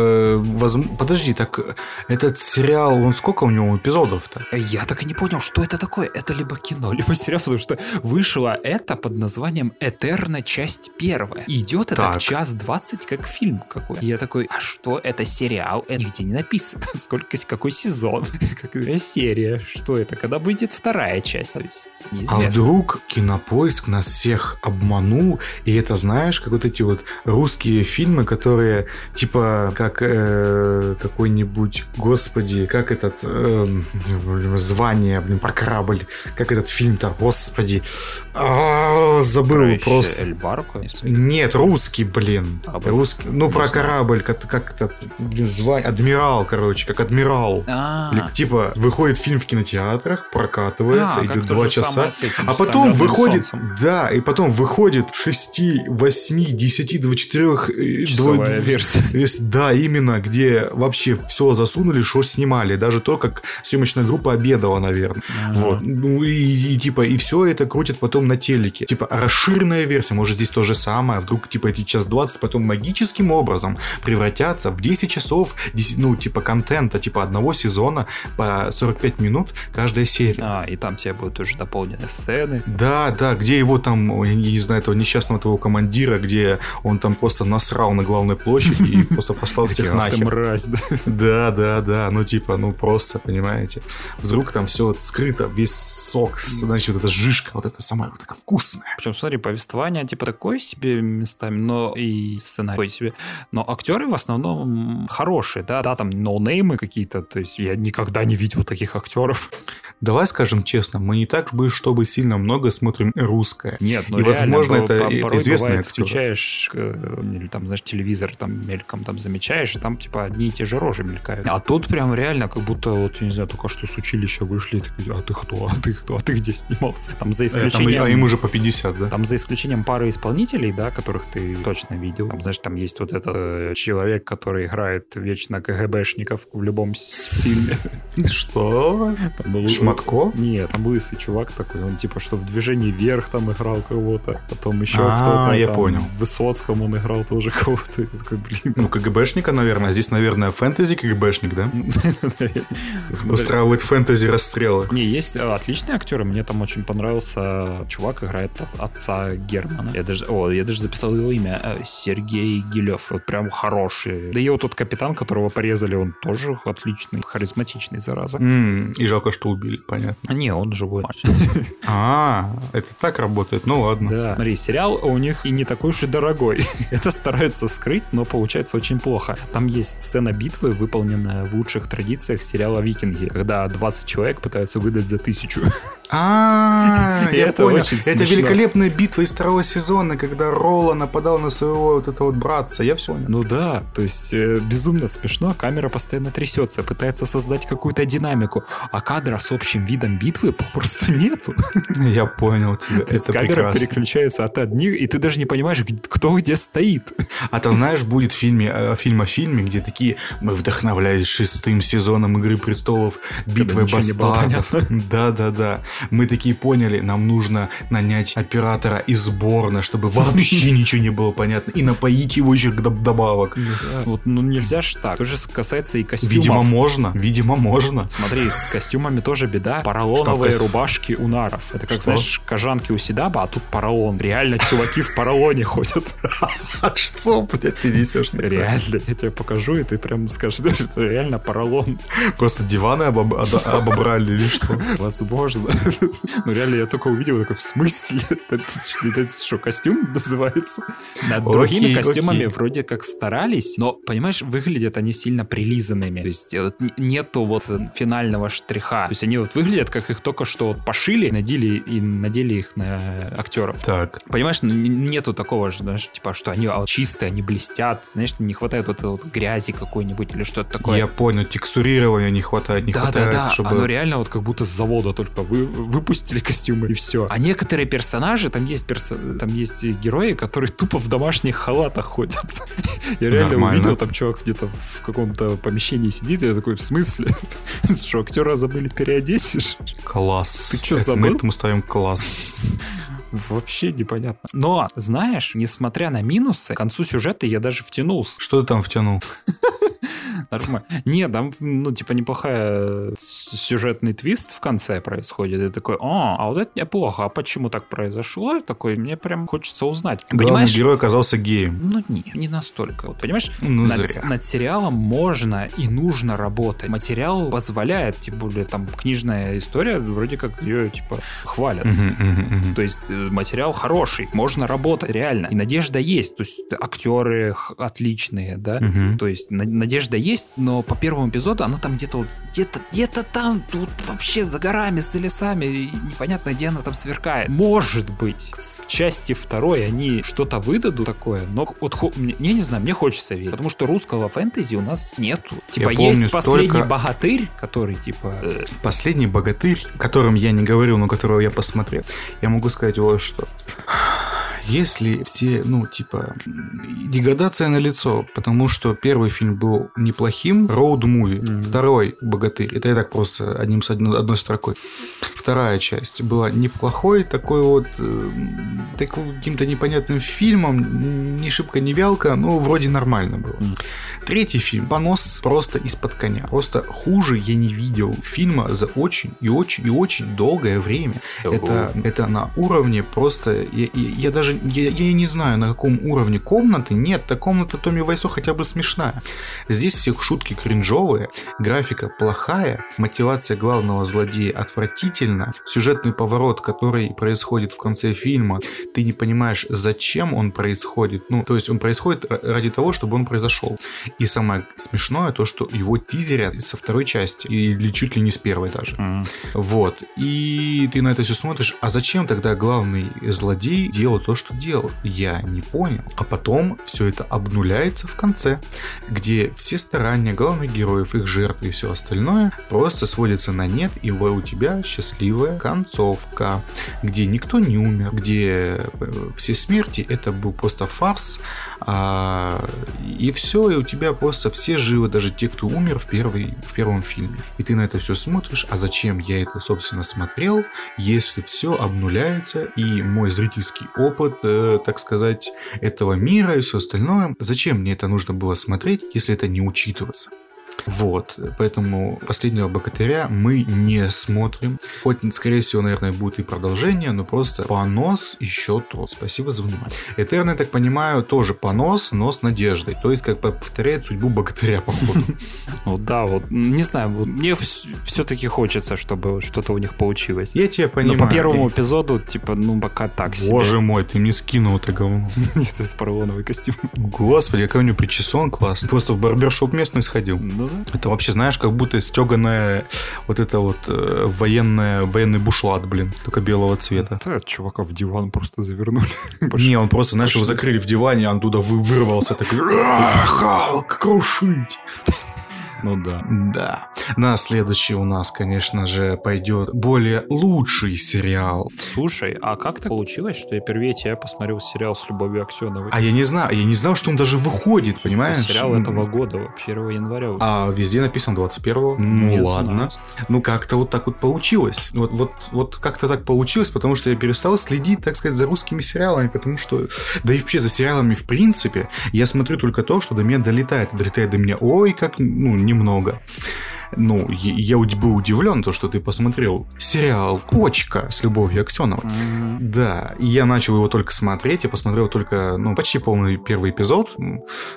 возм- Подожди, так этот сериал, он сколько у него эпизодов-то?
Я так и не понял, что это такое. Это либо кино, либо сериал, потому что вышло это под названием «Этерна. Часть первая». Идет это
Так.
час двадцать, как фильм какой. Я такой, а что это сериал? Это нигде не написано. Сколько, какой сезон? Какая серия? Что это? Когда выйдет вторая часть? То есть,
А
неизвестно.
Кинопоиск нас всех обманул, и это знаешь, как вот эти вот русские фильмы, которые типа как э, какой-нибудь, господи, как этот блин, звание, блин, про корабль, как этот фильм-то, господи, А, забыл
Про
просто.
Какой-нибудь?
Нет, русский, блин.
А.
Русский. Ну,
Не
про
знаю.
корабль, как, как это, блин, звание. Адмирал, короче, как адмирал.
А,
типа, выходит фильм в кинотеатрах, прокатывается,
А,
идет два часа, а
с
потом
«Стальным
выходит,
солнцем».
да, и потом выходит 6, 8, 10, 24
Часовая версия.
Да, именно, где вообще все засунули, что снимали, даже то, как съемочная группа обедала, наверное.
Ага.
Вот. Ну и, и, типа, и все это крутят потом на телеке. Типа, расширенная версия, может, здесь то же самое. Вдруг, типа, эти час 20 потом магическим образом превратятся в 10 часов, 10, ну, типа, контента, типа, одного сезона по 45 минут каждая серия.
А, и там тебе будут уже дополнены сцены.
Да, да, где его там, я не знаю, этого несчастного твоего командира, где он там просто насрал на главной площади и просто послал всех нахер.
мразь, да.
Да, да, да, ну типа, ну просто, понимаете. Вдруг там все вот скрыто, весь сок, значит, вот эта жишка, вот эта самая вот такая вкусная.
Причем, смотри, повествование типа такое себе местами, но и сценарий такой себе. Но актеры в основном хорошие, да, да, там ноунеймы какие-то, то есть я никогда не видел таких актеров.
Давай скажем честно, мы не так бы, чтобы сильно много смотрим русское.
Нет, ну
И,
реально,
возможно, это- известные
бывает, включаешь, э, или там, знаешь, телевизор там мельком там замечаешь, и там типа одни и те же рожи мелькают. А тут прям реально как будто вот, я не знаю, только что с училища вышли, такие, а ты кто, а ты кто, а ты где снимался? Там за
Э, там и-
исключением...
а им уже по 50, да?
Там за исключением пары исполнителей, да, которых ты точно видел. Там, знаешь, там есть вот этот э, человек, который играет вечно КГБшников в любом фильме.
Что?
Там
Шматко?
Нет, там лысый чувак такой, он типа что в движении вверх там играл кого-то, потом еще
А,
кто-то.
я
там
понял.
В Высоцком он играл тоже кого-то. Я такой, блин.
Ну, КГБшника, наверное. Здесь, наверное, фэнтези КГБшник, да? Устраивает фэнтези расстрелы.
Не, есть э, отличные актеры. Мне там очень понравился чувак, играет отца Германа. Я даже, о, я даже записал его имя. э, Сергей Гилев. Вот прям хороший. Да и вот тот капитан, которого порезали, он тоже отличный, харизматичный, зараза.
И жалко, что убили. понятно.
Не, он живой.
А, это так работает, ну ладно.
Да. Смотри, сериал у них и не такой уж и дорогой. Это стараются скрыть, но получается очень плохо. Там есть сцена битвы, выполненная в лучших традициях сериала «Викинги», когда 20 человек пытаются выдать за тысячу.
А, я
это
понял.
очень
Это великолепная битва из второго сезона, когда Ролла нападал на своего вот этого вот братца. Я все понял.
Ну да, то есть э, безумно смешно, камера постоянно трясется, пытается создать какую-то динамику, а кадра с общим видом битвы попросту нету.
Я понял тебя.
То есть
Это
камера
прекрасно.
переключается от одних, и ты даже не понимаешь, кто где стоит.
А там, знаешь, будет фильме, э, фильм о фильме, где такие мы вдохновлялись шестым сезоном Игры престолов, битвой бастардов. Да, да, да. Мы такие поняли, нам нужно нанять оператора из сборной, чтобы вообще ничего не было понятно, и напоить его еще вдобавок.
Вот, ну нельзя ж так. То же касается и костюмов.
Видимо, можно. Видимо, можно.
Смотри, с костюмами тоже беда. Поролоновые рубашки у наров. Это как,
Что?
Знаешь, кожанки у Седаба, а тут поролон. Реально чуваки в поролоне ходят.
Что, блядь, ты несешь?
Реально. Я тебе покажу, и ты прям скажешь, это реально поролон.
Просто диваны обобрали или что?
Возможно. Ну реально, я только увидел, такой, в смысле? Это, что, костюм называется? Над другими костюмами вроде как старались, но, понимаешь, выглядят они сильно прилизанными. То есть э, нету вот э, финального штриха. То есть они вот выглядят, как их только что пошили, надели и надели их на актеров.
Так.
Понимаешь, ну, нету такого же, знаешь, типа, что они чистые, они блестят, знаешь, не хватает вот, этой вот грязи какой-нибудь или что-то такое.
Я понял, текстурирования не хватает, не
да,
хватает,
да, да,
чтобы...
оно реально вот как будто с завода только вы, выпустили костюмы и все. А некоторые персонажи, там есть, перso- там есть герои, которые тупо в домашних халатах ходят. Я реально
Нормально.
увидел, там чувак где-то в каком-то помещении сидит, я такой, в смысле? Что, актера забыли переодеть?
Класс.
Ты чё,
Это
забыл?
Мы этому ставим класс.
Вообще непонятно. Но, знаешь, несмотря на минусы, к концу сюжета я даже втянулся.
Что ты там втянул?
Нормально. Не, там, ну, типа, неплохая с- сюжетный твист в конце происходит. И такой, а, а вот это неплохо. А почему так произошло? И такой, мне прям хочется узнать.
Главный
Понимаешь?
герой оказался геем.
Ну, не, не настолько. Вот, понимаешь,
Ну,
над,
зря.
над сериалом можно и нужно работать. Материал позволяет, тем более, там, книжная история, вроде как ее, типа, хвалят. То есть э, материал хороший, можно работать, реально. И надежда есть. То есть актеры отличные, да. То есть на- надежда есть, но по первому эпизоду она там где-то вот где-то где-то там тут вообще за горами, за лесами, и непонятно где она там сверкает. Может быть, с части второй они что-то выдадут такое, но вот хо- мне, я не знаю, мне хочется верить, потому что русского фэнтези у нас нету. Типа
помню
есть последний
столько-
богатырь, который типа э,
Последний богатырь, о котором я не говорил, но которого я посмотрел, я могу сказать вот что. Если все, ну, типа, деградация на лицо, потому что первый фильм был неплохим, роуд-муви,
Мгм.
второй «Богатырь», это я так просто одним с одной, одной строкой. Вторая часть была неплохой, такой вот, э, такой каким-то непонятным фильмом, ни шибко, ни вялко, но вроде нормально было.
Мгм.
Третий фильм понос просто из-под коня. Просто хуже я не видел фильма за очень и очень и очень долгое время. Это, это на уровне просто... Я, я- я даже я, я не знаю, на каком уровне комнаты. Нет, та комната Томми Вайсо хотя бы смешная. Здесь всех шутки кринжовые, графика плохая, мотивация главного злодея отвратительна, сюжетный поворот, который происходит в конце фильма, ты не понимаешь, зачем он происходит. Ну, то есть он происходит ра- ради того, чтобы он произошел. И самое смешное то, что его тизерят со второй части, или чуть ли не с первой даже.
м,
Вот. И ты на это все смотришь, а зачем тогда главный злодей делал то, что делал? Я не понял. А потом все это обнуляется в конце, где все старания главных героев, их жертвы и все остальное просто сводятся на нет, и у тебя счастливая концовка, где никто не умер, где э, все смерти это был просто фарс, а, и все, и у тебя просто все живы, даже те, кто умер в, первой, в первом фильме. И ты на это все смотришь, а зачем я это, собственно, смотрел, если все обнуляется, и мой зрительский опыт, э, так сказать, этого мира и все остальное, зачем мне это нужно было смотреть, если это не учитываться? Вот, поэтому «Последнего богатыря» мы не смотрим. Хоть, скорее всего, наверное, будет и продолжение, но просто понос еще то. Спасибо за внимание. Этерн, я так понимаю, тоже понос, но с надеждой. То есть, как повторяет судьбу богатыря, походу.
Ну да, вот, не знаю, мне все-таки хочется, чтобы что-то у них получилось.
Я тебя понимаю.
Но по первому эпизоду, типа, ну, пока так себе.
Боже мой, ты мне скинул это говно.
Это поролоновый костюм.
Господи, какой у него причесон класс. Просто в барбершоп местный сходил.
Ну.
Это вообще, знаешь, как будто стеганая вот это вот э, военная, военный бушлат, блин, только белого цвета.
Это чувака в диван просто завернули.
Не, он просто, знаешь, его закрыли в диване, а он туда вы- вырвался такой, «А, Халк, крушить.
Ну да.
Да. На следующий у нас, конечно же, пойдет более лучший сериал.
Слушай, а как так получилось, что я впервые тебя посмотрел сериал с Любовью Аксеновой?
А я не знаю, я не знал, что он даже выходит, понимаешь?
Это сериал этого года, вообще 1 января.
А везде написано 21-го. Ну
Не
ладно.
знаю.
Ну как-то вот так вот получилось. Вот, вот, вот как-то так получилось, потому что я перестал следить, так сказать, за русскими сериалами, потому что, да и вообще за сериалами в принципе, я смотрю только то, что до меня долетает. Долетает до меня, ой, как, ну, немного. Ну, я, был удивлен, то, что ты посмотрел сериал «Почка» с Любовью Аксеновой.
Мгм.
Да, и я начал его только смотреть, я посмотрел только, ну, почти полный первый эпизод,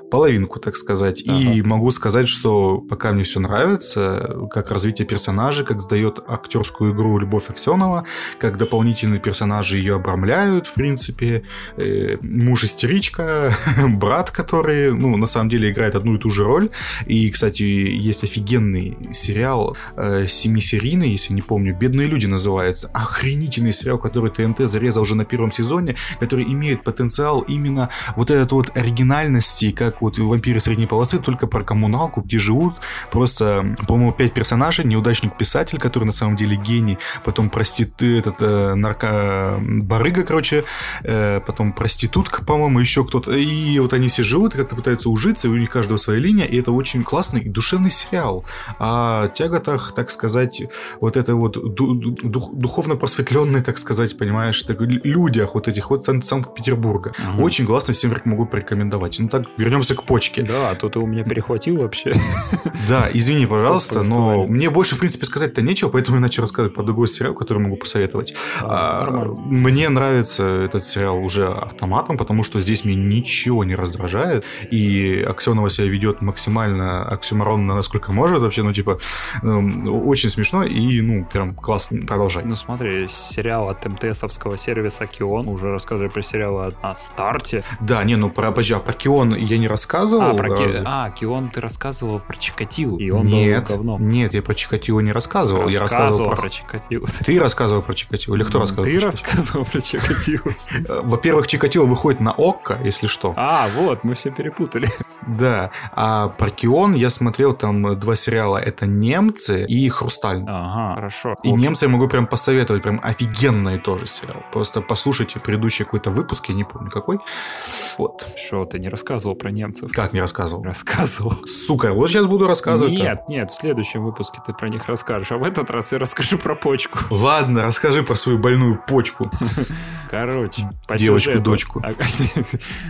половинку, так сказать, и могу сказать, что пока мне все нравится, как развитие персонажей, как сдает актерскую игру Любовь Аксенова, как дополнительные персонажи ее обрамляют, в принципе, э, муж истеричка, брат, который, ну, на самом деле играет одну и ту же роль, и, кстати, есть офигенный сериал э, семисерийный, если не помню, «Бедные люди» называется. Охренительный сериал, который ТНТ зарезал уже на первом сезоне, который имеет потенциал именно вот этот вот оригинальности, как вот в «Вампире средней полосы», только про коммуналку, где живут просто, по-моему, пять персонажей. Неудачник-писатель, который на самом деле гений, потом простит этот э, нарко... барыга, короче, э, потом проститутка, по-моему, еще кто-то. И вот они все живут как-то пытаются ужиться, и у них каждого своя линия, и это очень классный и душевный сериал. О тяготах, так сказать, вот это вот ду- ду- дух- духовно просветленные, так сказать, понимаешь, так, людях вот этих вот Сан- Санкт-Петербурга.
Мгм.
Очень классно, всем могу порекомендовать. Ну так, вернемся к почке.
Да, а то ты у меня перехватил вообще.
Да, извини, пожалуйста, но мне больше, в принципе, сказать-то нечего, поэтому я начал рассказывать про другой сериал, который могу посоветовать.
А,
А. Мне нравится этот сериал уже автоматом, потому что здесь меня ничего не раздражает, и Аксенова себя ведет максимально оксюморонно, насколько может вообще, ну, типа, эм, очень смешно и, ну, прям классно. Продолжай.
Ну смотри, сериал от МТСовского сервиса Кион. Уже рассказывали про сериал о, старте.
Да, не, ну, про, подожди, а про Кион я не рассказывал.
А, про Ки-
разве?
а, Кион ты рассказывал про Чикатилу. И он
нет,
был говном.
нет, я про Чикатило не рассказывал. я рассказывал про...
про Чикатилу.
Ты рассказывал про Чикатило, или кто рассказывал?
Ты
про
рассказывал про?
Чикатило? Э, Во-первых, Чикатило выходит на ОККО, если что.
А, вот, мы все перепутали.
Да. А про Кион я смотрел там два сериала. Это «Немцы» и «Хрусталь».
Ага, хорошо.
И «Немцы» я могу прям посоветовать. Прям офигенный тоже сериал. Просто послушайте предыдущий какой-то выпуск, я не помню какой. Вот.
Что, ты не рассказывал про немцев?
Как не рассказывал?
Рассказывал.
Сука, вот сейчас буду рассказывать.
Нет, нет, в следующем выпуске ты про них расскажешь, а в этот раз я расскажу про почку.
Ладно, расскажи про свою больную почку.
Короче, по
Девочку,
сюжету
дочку.
А-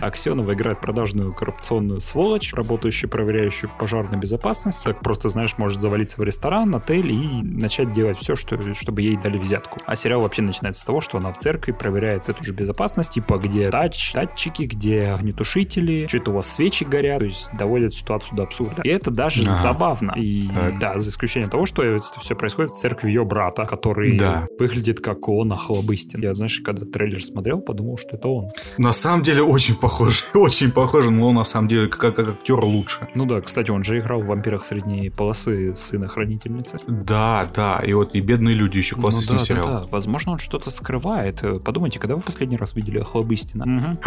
Аксенова играет продажную коррупционную сволочь, работающую, проверяющую пожарную безопасность. Так просто, знаешь, может завалиться в ресторан, отель и начать делать все, что, чтобы ей дали взятку. А сериал вообще начинается с того, что она в церкви проверяет эту же безопасность, типа где тач, датчики, где огнетушители, что-то у вас свечи горят, то есть доводят ситуацию до абсурда. И это даже
Ага.
забавно. И
Так.
да, за исключением того, что это все происходит в церкви ее брата, который
Да.
выглядит как он Охлобыстин. Я, знаешь, когда трейлер смотрел, подумал, что это он.
На самом деле очень похож. Очень похож, но он на самом деле как, как актер лучше.
Ну да, кстати, он же играл в «Вампирах средней полосы» сына хранительницы.
Да, да. И вот и бедные люди еще классный
ну, да,
сериал.
да, да. Возможно, он что-то скрывает. Э, Подумайте, когда вы последний раз видели Охлобыстина? Мгм.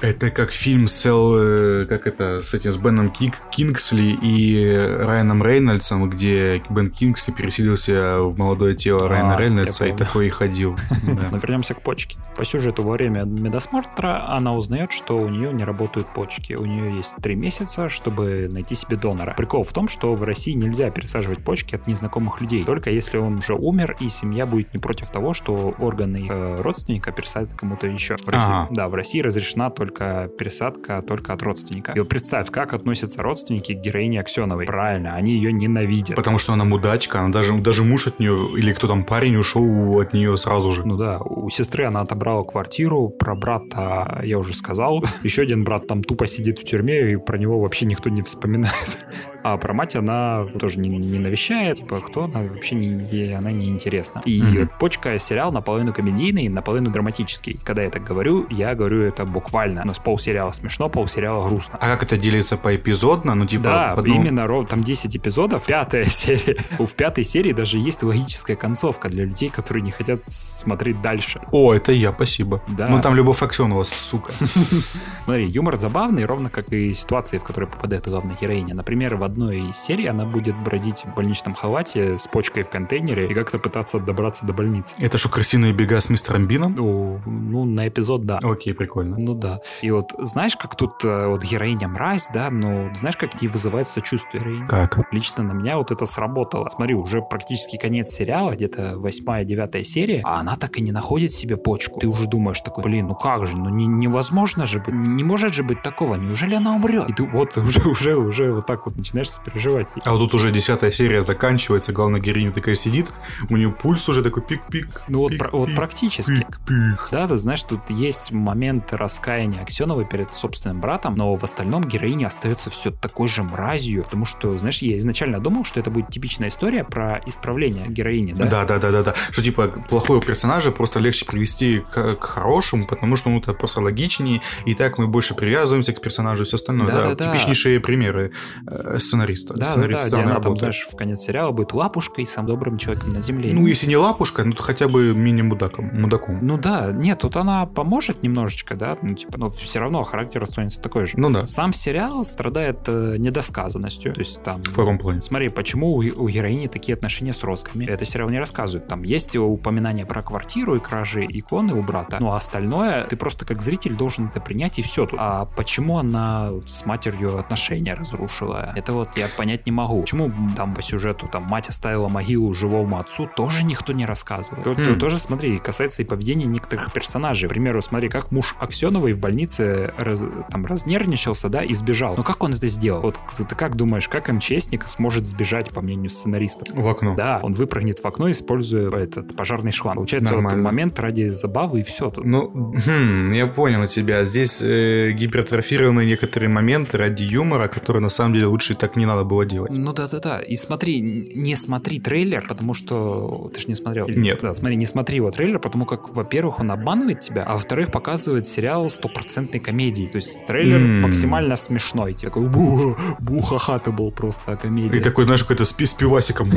Это как фильм с, Эл, э, как это, с этим, с Беном Кинг- Кингсли и Райаном Рейнольдсом, где Бен Кингсли переселился в молодое тело
А,
Райана Рейнольдса и такой и ходил.
Но вернемся к почке. По сюжету во время медосмотра она узнает, что у нее не работают почки. У нее есть три месяца, чтобы найти себе донора. Прикол в том, что в России нельзя пересаживать почки от незнакомых людей. Только если он уже умер, и семья будет не против того, что органы э, родственника пересадят кому-то еще. В России,
Ага.
Да, в России разрешена только пересадка только от родственника. И вот представь, как относятся родственники к героине Аксеновой. Правильно, они ее ненавидят.
Потому что она мудачка, она даже, даже муж от нее, или кто там парень ушел от нее сразу же.
Ну да, у сестры она отобрала квартиру, про брата я уже сказал. Еще один брат там тупо сидит в тюрьме, и про него вообще никто не вспоминает. А про мать она тоже не, не навещает, типа, кто она вообще не, ей она не интересна. И
Мгм.
«Почка» сериал наполовину комедийный, наполовину драматический. Когда я так говорю, я говорю это буквально. У нас полсериала смешно, полсериала грустно.
А как это делится поэпизодно? Ну, типа,
Да,
в одном-
именно там 10 эпизодов, пятая серия. В пятой серии даже есть логическая концовка для людей, которые не хотят смотреть дальше.
О, это я, спасибо.
Да.
Ну, там Любовь Аксенова, сука.
Смотри, юмор забавный, ровно как и ситуации, в которые попадает главная героиня. Например, в одной из серий она будет бродить в больничном халате с почкой в контейнере и как-то пытаться добраться до больницы.
Это что, крысиные бега с мистером Бином?
Ну, ну, на эпизод, да.
Окей, прикольно.
Ну да. И вот знаешь, как тут э, вот героиня мразь, да, но знаешь, как ей вызывает сочувствие героини?
Как?
Лично на меня вот это сработало. Смотри, уже практически конец сериала, где-то восьмая, девятая серия, а она так и не находит себе почку. Ты уже думаешь такой, блин, ну как же, ну не- невозможно же быть, не может же быть такого, неужели она умрет? И ты вот уже, уже, уже вот так вот начинаешь сопереживать.
А вот тут уже десятая серия заканчивается, главная героиня такая сидит, у нее пульс уже такой пик-пик.
Ну вот,
пик,
вот
пик,
практически.
Пик-пик.
Да, ты знаешь, тут есть момент раскаяния Аксеновой перед собственным братом, но в остальном героиня остается все такой же мразью, потому что, знаешь, я изначально думал, что это будет типичная история про исправление героини, да?
Да, да, да, да, да. Что типа плохого персонажа просто легче привести к, к хорошему, потому что ну, это просто логичнее, и так мы больше привязываемся к персонажу и все остальное.
Да,
Да,
да, да.
типичнейшие примеры э, сценариста.
Да, да, да, где она там,
работает.
знаешь, в конец сериала будет лапушкой, самым добрым человеком на земле.
Ну, если не лапушка, ну то хотя бы мини-мудаком. Мудаком.
Ну да, нет, тут она поможет немножечко, да, ну типа, но все равно характер останется такой же.
Ну да,
Сам сериал страдает э, недосказанностью, то есть там...
в каком плане?
Смотри, почему у, у героини такие отношения с родственниками? Это сериал не рассказывает. Там есть упоминание про квартиру и кражи иконы у брата, ну а остальное ты просто как зритель должен это принять и все. А почему она с матерью отношения разрушила? Это вот я понять не могу. Почему там по сюжету там мать оставила могилу живому отцу, тоже никто не рассказывает. Тут
Хм.
тоже, смотри, касается и поведения некоторых персонажей. К примеру, смотри, как муж Аксеновой в больнице раз- там разнервничался, да, и сбежал. Но как он это сделал? Вот ты, ты как думаешь, как МЧСник сможет сбежать, по мнению сценаристов?
В окно.
Да, он выпрыгнет в окно, используя этот пожарный шланг. Получается, вот
Нормально.
момент ради забавы и все тут.
Ну, хм, я понял тебя. Здесь э, гипертрофированы некоторые моменты ради юмора, которые на самом деле лучше так не надо было делать.
Ну да-да-да. И смотри, не смотри трейлер, потому что ты же не смотрел.
Нет.
Да, смотри, не смотри его трейлер, потому как, во-первых, он обманывает тебя, а во-вторых, показывает сериал стопроцентной комедии. То есть трейлер
М.
максимально смешной. Типа, Такой бу буха ты был просто комедия.
И такой, знаешь, какой-то спи с пивасиком.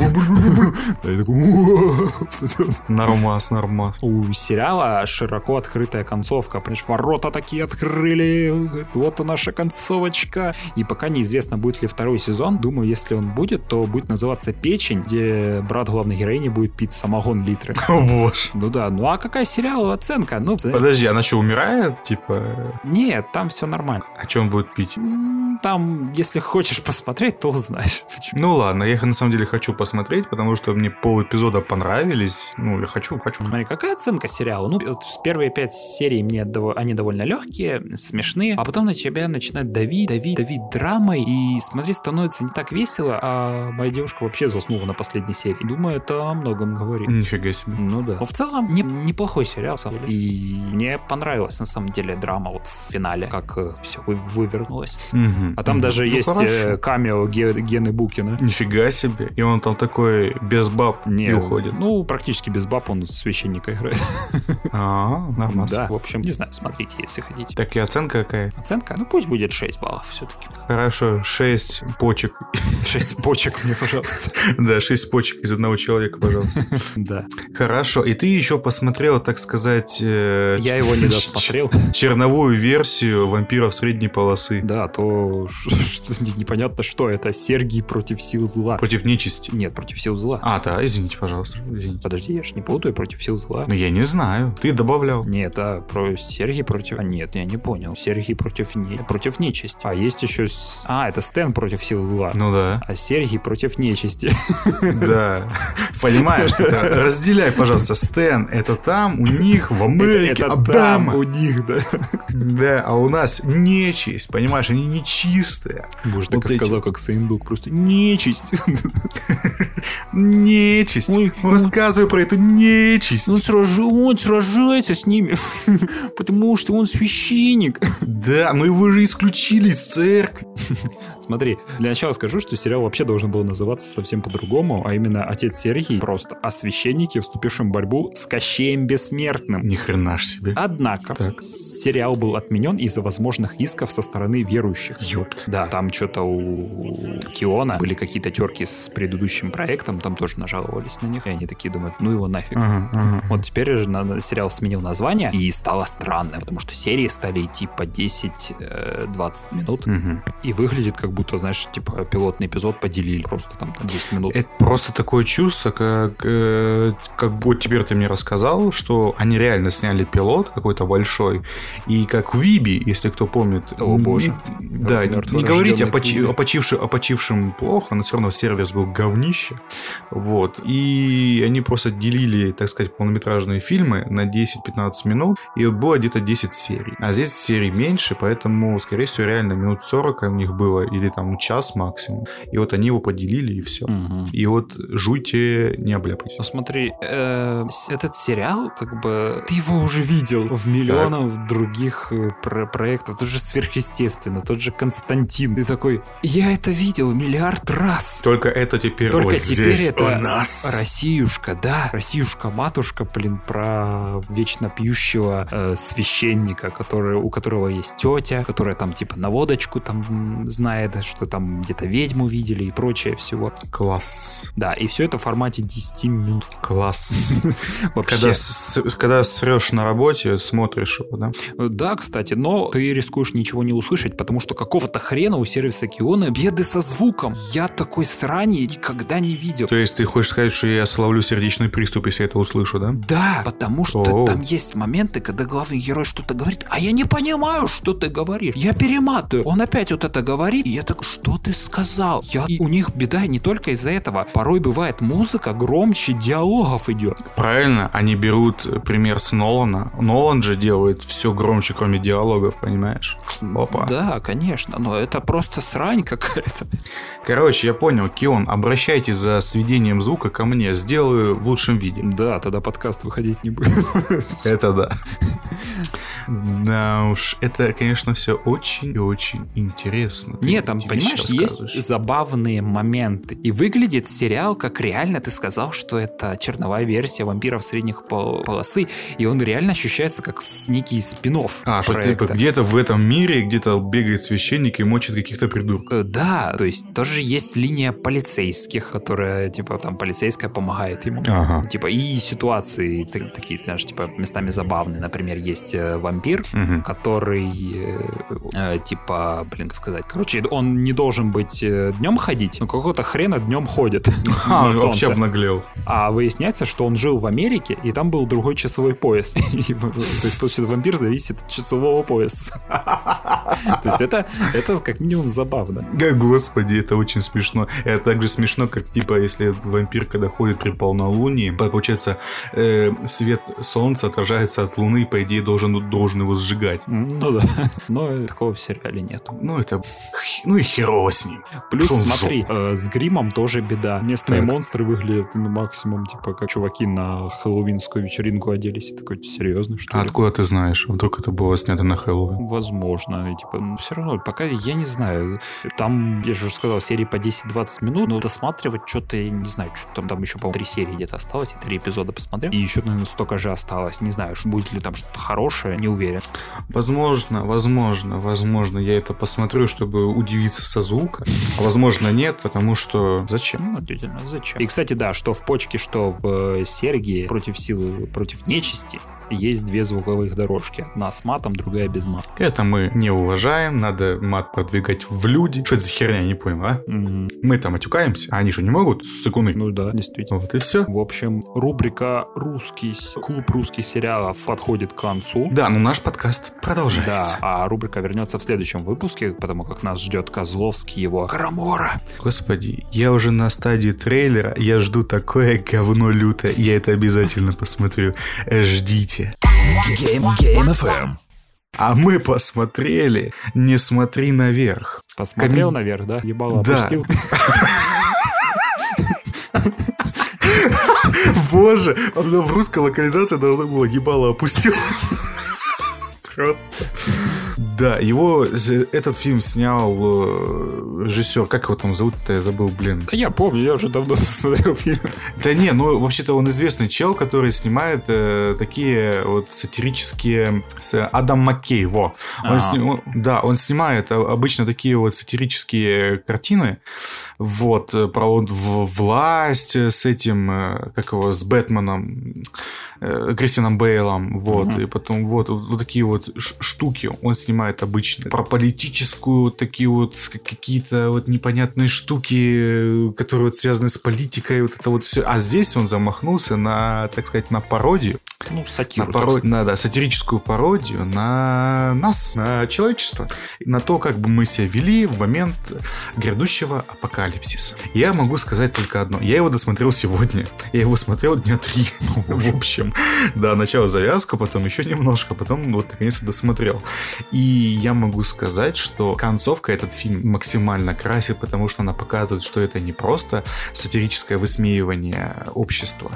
Нормас, нормас.
У сериала широко открытая концовка. Понимаешь, ворота такие открыли. Вот наша концовочка. И пока неизвестно, будет ли второй сезон. Думаю, если он будет, то будет называться «Печень», где брат главной героини будет пить самогон литры.
О боже.
Ну да, ну а какая сериалу оценка? Ну,
Подожди, она что, умирает? Типа,
нет, там все нормально.
а что он будет пить?
Там, если хочешь посмотреть, то узнаешь. Почему.
Ну ладно, я их на самом деле хочу посмотреть, потому что мне пол эпизода понравились. Ну, я хочу, хочу.
Смотри, какая оценка сериала? Ну, вот первые пять серий мне они довольно легкие, смешные, а потом на тебя начинает давить, давить, давить драмой, и смотреть становится так весело, а моя девушка вообще заснула на последней серии. Думаю, это о многом говорит.
Нифига себе.
Ну да. Но в целом не- неплохой сериал, самом деле. И мне понравилась на самом деле драма вот в финале, как все вывернулось.
Мгм.
А там
Мгм.
даже
Ну,
есть
хорошо.
э, камео Ге- Гены Букина.
Нифига себе. И он там такой без баб
Не,
и уходит.
Ну, практически без баб он священника играет.
А, нормально.
Да, в общем, не знаю, смотрите, если хотите.
Так и оценка какая?
Оценка? Ну, пусть будет 6 баллов все-таки.
Хорошо, 6 почек.
6 почек мне, пожалуйста.
Да, 6 почек из одного человека, пожалуйста.
Да.
Хорошо, и ты еще посмотрел, так сказать... э,
Я его не досмотрел.
Черновую версию вампиров средней полосы.
Да, то что, что непонятно, что это. Сергий против сил зла.
Против нечисти.
Нет, против сил зла.
А, да, извините, пожалуйста. Извините.
Подожди, я ж не путаю против сил зла.
Ну, я не знаю. Ты добавлял.
Нет, да, про Сергий против... А, нет, я не понял. Сергий против, не... против нечисти. А есть еще... А, это Стэн против сил зла.
Ну да.
А Сергий против нечисти.
Да. Понимаешь, это разделяй, пожалуйста. Стэн, это там, у них, в Америке,
Это там
Обама.
у них, да.
Да, а у нас нечисть, понимаешь, они нечистые.
Боже,
Вот
так и сказал, как Саиндук, просто нечисть.
Нечисть.
Ой,
Рассказывай про эту нечисть.
Он, сражи- он сражается с ними, потому что он священник.
Да, но его же исключили из церкви.
Смотри, для начала скажу, что сериал вообще должен был называться совсем по-другому, а именно «Отец Сергий» просто о священнике, вступившем в борьбу с Кощеем Бессмертным.
Ни хрена ж себе.
Однако,
Так.
сериал был отменен из-за возможных исков со стороны верующих.
Ёпт.
Да, там что-то у Киона были какие-то терки с предыдущим проектом, там тоже нажаловались на них, и они такие думают, ну его нафиг.
Ага, ага.
Вот теперь же сериал сменил название, и стало странно, потому что серии стали идти по 10-20 минут,
Мгм.
и выглядит как будто, знаешь, типа пилотный эпизод поделили просто там на 10 минут.
Это просто такое чувство, как, э, как вот теперь ты мне рассказал, что они реально сняли пилот какой-то большой, и как Виби, если кто помнит.
О, боже.
Да, не говорите о, почи- о почивши- о почившем плохо, но все равно сервис был говнище. Вот. И они просто делили, так сказать, полнометражные фильмы на 10-15 минут, и было где-то 10 серий. А здесь серий меньше, поэтому, скорее всего, реально минут 40 у них было, или там час максимум. И вот они его поделили, и все.
Мгм.
И вот жуйте, не обляпайтесь.
Ну смотри, э, этот сериал, как бы, ты его уже видел в миллионах других э, про- проектов. Тот же сверхъестественно, тот же Константин. Ты такой, я это видел миллиард раз.
Только это теперь
Только теперь
здесь
это
у нас.
Россиюшка, да, Россиюшка-матушка, блин, про вечно пьющего э, священника, который, у которого есть тетя, которая там типа на водочку там знает, что там где-то ведьму видели и прочее всего.
Класс.
Да, и все это в формате 10 минут.
Класс.
Вообще.
Когда срешь на работе, смотришь его, да?
Э, Да, кстати, но ты рискуешь ничего не услышать, потому что какого-то хрена у сервиса Киона беды со звуком. Я такой срани никогда не видел.
То есть ты хочешь сказать, что я словлю сердечный приступ, если я это услышу, да?
Да, потому что
Оу.
там есть моменты, когда главный герой что-то говорит, а я не понимаю, что ты говоришь. Я перематываю. Он опять вот это говорит, и я так, что ты сказал? Я... И у них беда не только из-за этого. Порой бывает музыка громче диалогов идет.
Правильно, они берут пример с Нолана. Нолан же делает все громче, кроме диалогов, понимаешь? Опа.
Да, конечно, но это просто срань какая-то.
Короче, я понял, Кион, обращайтесь за сведением звука ко мне, сделаю в лучшем виде.
Да, тогда подкаст выходить не будет.
Это да. Да уж, это, конечно, все очень и очень интересно. Ты
Нет, там, понимаешь, есть забавные моменты. И выглядит сериал, как реально ты сказал, что это черновая версия вампиров средних пол- полосы, и он реально ощущается как некий спин
А, что типа где-то в этом мире, где-то бегает священник и мочит каких-то придурков.
Э, Да, то есть тоже есть линия полицейских, которая, типа, там, полицейская помогает ему.
Ага.
Типа, и ситуации та- такие, знаешь, типа, местами забавные. Например, есть э, вампир,
Мгм.
который, э, э, типа, блин, как сказать, короче, он не должен быть днем ходить, но какого-то хрена днем ходит
А, вообще обнаглел.
А выясняется, что он жил в Америке, и там был другой часовой пояс. И, То есть, получается, вампир зависит от часового пояса. То есть это, это как минимум забавно.
Господи, это очень смешно. Это так же смешно, как типа, если вампир, когда ходит при полнолунии, получается, э, свет солнца отражается от луны, по идее, должен, должен его сжигать.
Ну да, но такого в сериале нет.
Ну, это... Ну и херово с ним.
Плюс,
Шо
смотри, э, с гримом тоже беда. Местные
Так.
монстры выглядят ну, максимум, типа, как чуваки на хэллоуинскую вечеринку оделись. И такой, серьезно, что
А
ли?
откуда ты знаешь? Вдруг это было снято на Хэллоуин?
Возможно. И, типа, все равно, пока я не знаю. Там, я же уже сказал, серии по 10-20 минут, но досматривать что-то, я не знаю, что там, там еще, по-моему, три серии где-то осталось, и три эпизода посмотрел. И еще, наверное, столько же осталось. Не знаю, будет ли там что-то хорошее, не уверен.
Возможно, возможно, возможно, я это посмотрю, чтобы удивиться со звука. А возможно, нет, потому что... Зачем?
Ну, действительно, зачем? И, кстати, да, что в почке, что в э, Сергии против силы, против нечисти, есть две звуковых дорожки. Одна с матом, другая без мата.
Это мы не уважаем, надо мат продвигать в люди. Что это за херня, не понял, а?
Мгм.
Мы там матюкаемся, а они что, не могут? Сыкуны.
Ну да, действительно.
Вот и все.
В общем, рубрика «Русский клуб русских сериалов» подходит к концу.
Да, ну наш подкаст
Да,
продолжается.
а рубрика вернется в следующем выпуске, потому как нас ждет Козловский его Карамора.
Господи, я уже на стадии трейлера, я жду такое говно лютое, я это обязательно посмотрю. Ждите.
Game, Game FM.
А мы посмотрели «Не смотри наверх».
Посмотрел
Коми-
наверх, да? Ебало
Да.
опустил.
Боже, в русской локализации должно было ебало опустил. Просто. Да, его, этот фильм снял э, режиссер, как его там зовут-то, я забыл, блин.
Да я помню, я уже давно смотрел фильм.
Да не, ну вообще-то он известный чел, который снимает э, такие вот сатирические... Адам Маккей, во. Он сни- он- да, он снимает обычно такие вот сатирические картины. Вот, э, про вот власть э, с этим, как его, с Бэтменом, э, Кристианом Бейлом, вот,
Мгм.
и потом вот, вот такие вот штуки он снимает обычно. Про политическую, такие вот какие-то вот непонятные штуки, которые вот связаны с политикой, вот это вот все. А здесь он замахнулся на, так сказать, на пародию,
Ну,
на,
сатиру. так
паро-
сказать.
на, да, сатирическую пародию на нас, на человечество, на то, как бы мы себя вели в момент грядущего апокалипсиса. Я могу сказать только одно. Я его досмотрел сегодня. Я его смотрел дня три. В общем, да, начало завязку, потом еще немножко, потом вот наконец-то досмотрел. И я могу сказать, что концовка этот фильм максимально красит, потому что она показывает, что это не просто сатирическое высмеивание общества,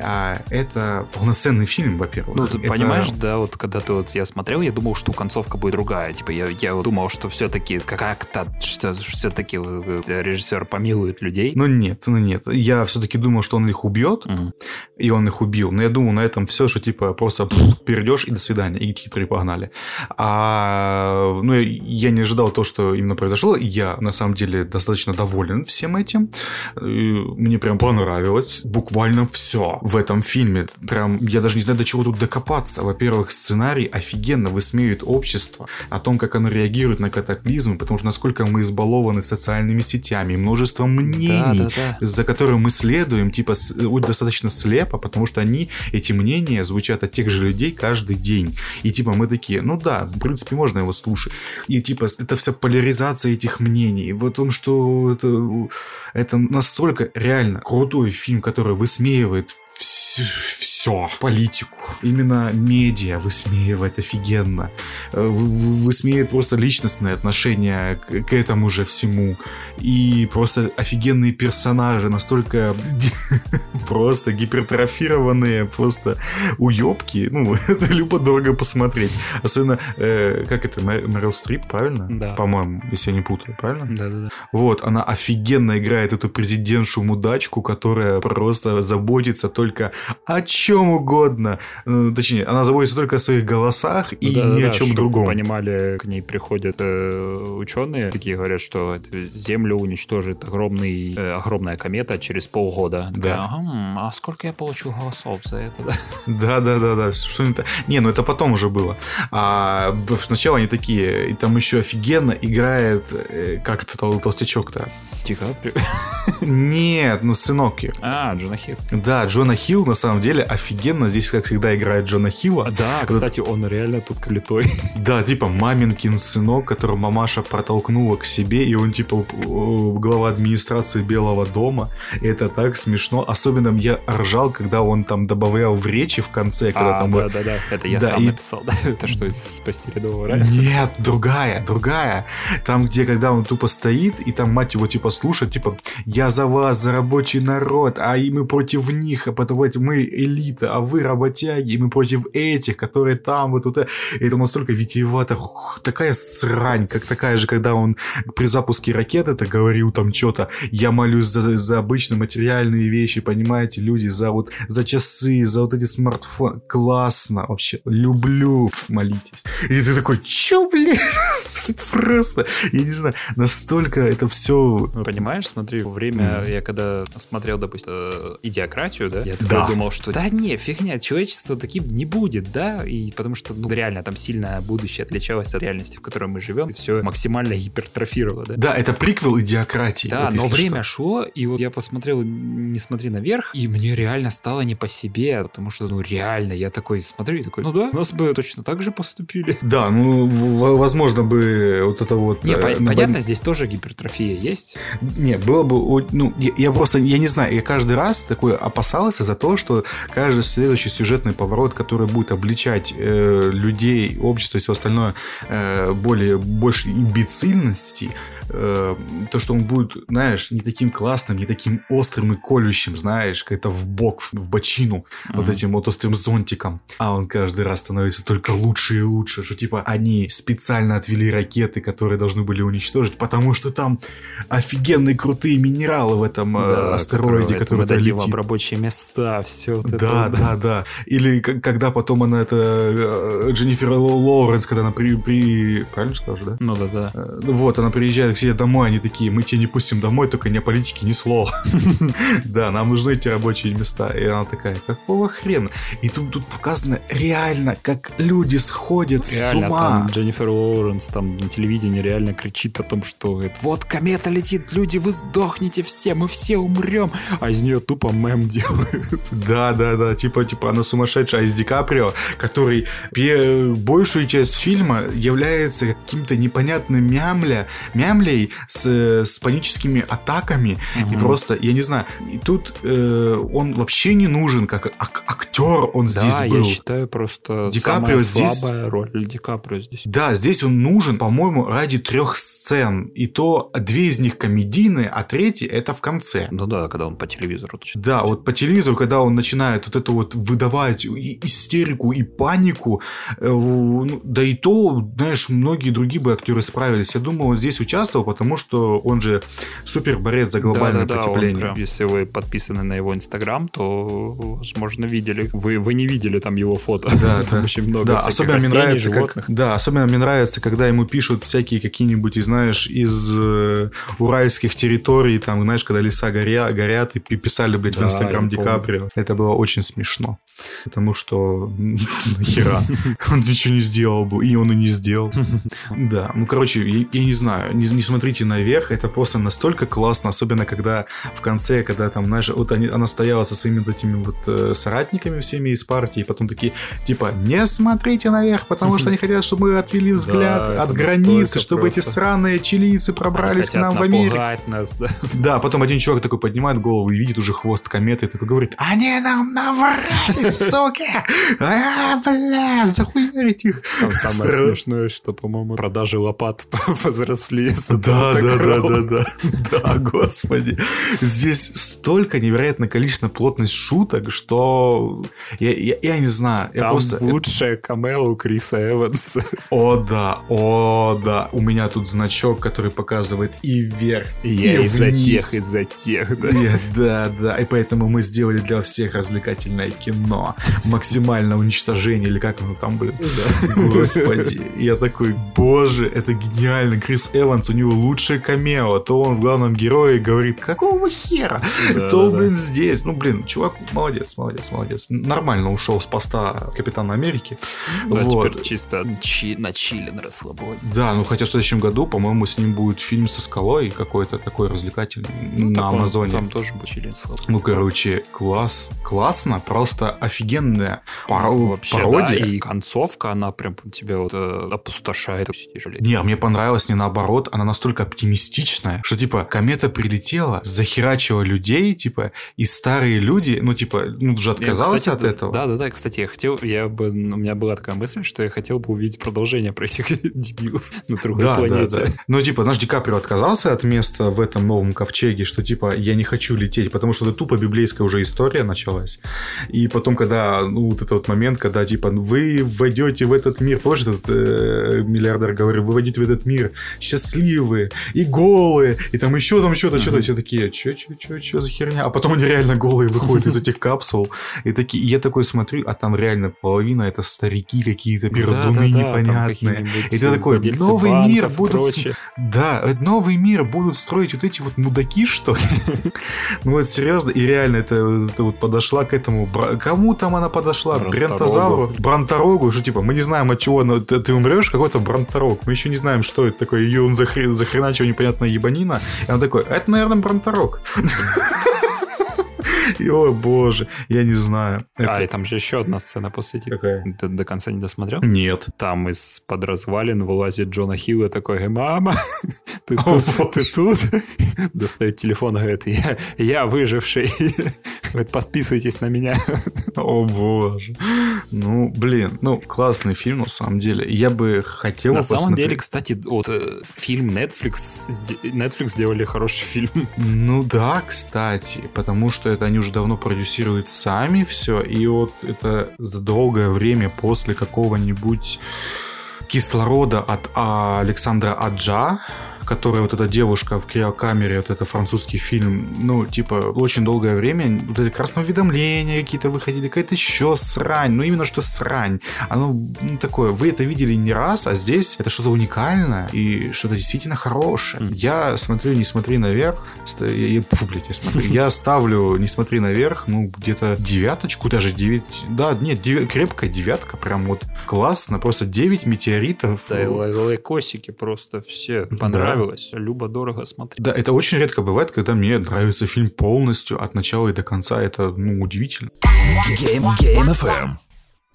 а это полноценный фильм, во-первых.
Ну, ты
Это-
понимаешь, да, вот когда ты вот я смотрел, я думал, что концовка будет другая. Типа, я, я думал, что все-таки как-то, что все-таки режиссер помилует людей.
Ну нет, ну нет. Я все-таки думал, что он их убьет,
Мгм.
и он их убил. Но я думал, на этом все, что типа просто перейдешь и до свидания, и титры погнали. А ну, я, не ожидал то, что именно произошло. Я на самом деле достаточно доволен всем этим. И Мне прям понравилось буквально все в этом фильме. Прям я даже не знаю, до чего тут докопаться. Во-первых, сценарий офигенно высмеивает общество, о том, как оно реагирует на катаклизмы, потому что насколько мы избалованы социальными сетями, множеством мнений,
Да, да, да.
за которым мы следуем, типа, вот достаточно слепо, потому что они, эти мнения звучат от тех же людей каждый день. И, типа, мы такие, ну да, в принципе, можно его слушать. И, типа, это вся поляризация этих мнений. В том, что это, это настолько реально крутой фильм, который высмеивает все, политику. Именно медиа высмеивает офигенно. Э, вы- вы- Высмеивает просто личностные отношения к, к этому же всему. И просто офигенные персонажи, настолько просто гипертрофированные, просто уебки. Ну, это любо-дорого посмотреть. Особенно, э, как это, Мэ- Мэрил Стрип, правильно?
Да.
По-моему, если я не путаю, правильно?
Да, да, да.
Вот, она офигенно играет эту президентшу-мудачку, которая просто заботится только о чем угодно. Ну, точнее, она заботится только о своих голосах и
да,
ни
да,
о чем другом.
понимали, к ней приходят э, ученые, такие говорят, что Землю уничтожит огромный, э, огромная комета через полгода. Такая,
Да.
«Ага, а сколько я получу голосов за это? да?»
Да, да, да. Что это? Не, ну это потом уже было. А сначала они такие, и там еще офигенно играет, э, как это тол- толстячок-то?
Каприо.
Нет, ну сынок.
А, Джона Хилл.
Да, Джона Хилл на самом деле офигенно здесь, как всегда, играет Джона Хилла.
Да, кстати, он реально тут крутой.
Да, типа маминкин сынок, которого мамаша протолкнула к себе, и он типа глава администрации Белого дома. И это так смешно. Особенно я ржал, когда он там добавлял в речи в конце, когда
А,
там...
да, да, да. Это я
Да,
сам
и-
написал. да. Это что, из «Спасти рядового рая»?
Нет, другая, другая. Там, где когда он тупо стоит, и там мать его типа слушает, типа, я за вас, за рабочий народ, а и мы против них, а потому мы элита, а вы работяги, и мы против этих, которые там, вот это. И это настолько витиевато, такая срань, как такая же, когда он при запуске ракеты это говорил там что-то, я молюсь за, за обычные материальные вещи, понимаете, люди, за вот, за часы, за вот эти смартфоны. Классно, вообще, люблю, молитесь. И ты такой, чё, блин? Просто, я не знаю, настолько это все...
Ну, Понимаешь, смотри, время, я когда смотрел, допустим, э, идиократию, да, я такой
Да.
думал, что да фигне, фигня. Человечество таким не будет, да? И потому что, ну, реально, там сильно будущее отличалось от реальности, в которой мы живем. И все максимально гипертрофировало, да?
Да, это приквел идиократии.
Да,
вот
но время
что.
шло, и вот я посмотрел «Не смотри наверх», и мне реально стало не по себе, потому что, ну, реально, я такой смотрю и такой, ну да, нас бы точно так же поступили.
Да, ну, возможно бы вот это вот...
Не,
э,
по- понятно, здесь тоже гипертрофия есть.
Не, было бы, ну, я, я просто, я не знаю, я каждый раз такой опасался за то, что каждый следующий сюжетный поворот, который будет обличать э, людей, общество и все остальное э, более, больше имбецильности, э, то, что он будет, знаешь, не таким классным, не таким острым и колющим, знаешь, как-то в бок, в, бочину, вот
Мгм.
этим вот острым зонтиком. А он каждый раз становится только лучше и лучше, что типа они специально отвели ракеты, которые должны были уничтожить, потому что там офигенные крутые минералы в этом э,
Да,
астероиде,
которые
который
мы дадим
летит.
вам рабочие места, все вот это.
Да, да, да. Или когда потом она это э, Дженнифер Ло- Лоуренс, когда она при, при... правильно скажу, да?
Ну да, да.
Э, Вот, она приезжает себе домой, они такие, мы тебя не пустим домой, только ни о политике, ни слова. Да, нам нужны эти рабочие места. И она такая, какого хрена? И тут, тут показано реально, как люди сходят с ума.
там Дженнифер Лоуренс там на телевидении реально кричит о том, что говорит, вот комета летит, люди, вы сдохнете все, мы все умрем. А из нее тупо мем делают.
Да, да, да, типа, типа она сумасшедшая, а из Ди Каприо, который большую часть фильма является каким-то непонятным мямля, мямлей с, с паническими атаками, и
Мгм.
просто, я не знаю, и тут э, он вообще не нужен, как ак- актер он здесь
да,
был.
я считаю просто
Ди
самая
Каприо здесь-
слабая роль Ди Каприо здесь.
Да, здесь он нужен, по-моему, ради трех сцен. И то две из них комедийные, а третья это в конце.
Ну да, когда он по телевизору.
Да, вот по телевизору, когда он начинает вот это вот выдавать и истерику и панику, э, ну, да и то, знаешь, многие другие бы актеры справились. Я думаю, он здесь участвовал, потому что он же супер борец за глобальное
да, да, да,
потепление.
прям, если вы подписаны на его инстаграм, то, возможно, видели. Вы, вы не видели там его фото.
Да,
там
да.
очень много
Да, особенно мне
растений,
нравится,
животных.
как, да, особенно мне нравится, когда ему пишут всякие какие-нибудь, знаешь, из э, уральских территорий, там, знаешь, когда леса горя, горят, и пи- писали, блядь, в
Да,
Инстаграм
я
Ди. Каприо. Это было очень смешно. Потому что нахера. Он ничего не сделал бы, и он и не сделал. Да, ну, короче, я не знаю, не, смотрите наверх, это просто настолько классно, особенно когда в конце, когда там, знаешь, вот они, она стояла со своими вот этими вот э, соратниками всеми из партии, и потом такие, типа, не смотрите наверх, потому что они хотят, чтобы мы отвели взгляд от границы, чтобы эти сраные чилийцы пробрались к нам в Америку.
нас, да.
Да, потом один чувак такой поднимает голову и видит уже хвост кометы и такой говорит, они нам наврали, суки! А, блядь, захуярить их.
Там самое смешное, что, по-моему, продажи лопат возросли. с
Да,
этого
да, да,
тагрова.
да, да, да, господи. Здесь столько невероятное количество плотность шуток, что я, я, я не знаю. Я
Там
просто...
лучшее камео Криса Эванса.
О, да, о, да. У меня тут значок, который показывает и вверх, и,
Я из-за
вниз.
тех, из-за тех, да.
И- да, да, и поэтому мы сделали для всех развлекательное кино. Максимальное уничтожение, или как оно там, блин. Господи. Я такой, боже, это гениально. Крис Эванс, у него лучшее камео. То он в главном герое говорит, какого хера?
Да,
То,
да, да.
блин, здесь. Ну, блин, чувак, молодец, молодец, молодец. Нормально ушел с поста Капитана Америки.
Да,
Вот.
теперь чисто чи- на чили, на расслабоне.
Да, ну хотя в следующем году, по-моему, с ним будет фильм со скалой какой-то такой развлекательный
Ну,
на
так он-
Амазоне.
Там тоже будет чили.
Ну, короче, класс, классно, просто офигенная паро-
Вообще,
пародия.
да, и концовка, она прям тебя вот э, опустошает.
Не, мне понравилось не наоборот, она настолько оптимистичная, что типа комета прилетела, захерачила людей, типа, и старые люди, ну типа, ну уже
Я,
отказался
кстати,
от
да-
этого.
Да, да, да. Кстати, я хотел, я бы, у меня была такая мысль, что я хотел бы увидеть продолжение про этих дебилов на другой
Да, да,
планете.
да. Ну, типа, наш Ди Каприо отказался от места в этом новом ковчеге, что, типа, я не хочу лететь, потому что это тупо библейская уже история началась. И потом, когда, ну, вот этот вот момент, когда, типа, вы войдете в этот мир, помнишь, этот э, миллиардер говорил, вы войдете в этот мир счастливые и голые, и там еще там что-то, что-то, все такие, что, что, что, что за херня? А потом они реально голые выходят из этих капсул, и такие, и я такой смотрю, а там реально половина это старики какие-то, пердуны непонятные. И ты такой, новый мир будут. Да, э, новый мир будут строить вот эти вот мудаки, что ли? Ну вот серьезно, и реально это, вот подошла к этому... Кому там она подошла? Брентозавру? Бронторогу? Что типа, мы не знаем от чего ты, умрешь, какой-то бронторог. Мы еще не знаем, что это такое. Ее он захрен, захреначил непонятная ебанина. И он такой, это, наверное, бронторог. И, О, боже, я не знаю.
А, и там же еще одна сцена после типа.
Какая?
Ты до конца не досмотрел?
Нет.
Там из-под развалин вылазит Джона Хилл и такой, «Э, мама, ты
О,
тут, ты тут? Достает телефон и говорит, я, я выживший. Говорит, подписывайтесь на меня.
О боже. Ну, блин, ну, классный фильм, на самом деле. Я бы хотел
На самом
посмотреть.
деле, кстати, вот э, фильм Netflix, Netflix сделали хороший фильм.
Ну да, кстати, потому что это они уже давно продюсируют сами все, и вот это за долгое время после какого-нибудь кислорода от а, Александра Аджа, которая вот эта девушка в криокамере, вот это французский фильм, ну, типа, очень долгое время, вот эти красные уведомления какие-то выходили, какая-то еще срань, ну, именно что срань. Оно ну, такое, вы это видели не раз, а здесь это что-то уникальное и что-то действительно хорошее. Я смотрю «Не смотри наверх», ст- я, я- фу, блядь, я смотрю, я ставлю «Не смотри наверх», ну, где-то девяточку, даже девять, да, нет, девя- крепкая девятка, прям вот классно, просто 9 метеоритов.
Да, и лай- лайкосики просто все понравилось. Любо дорого смотреть.
Да, это очень редко бывает, когда мне нравится фильм полностью от начала и до конца. Это, ну, удивительно.
Game, Game FM.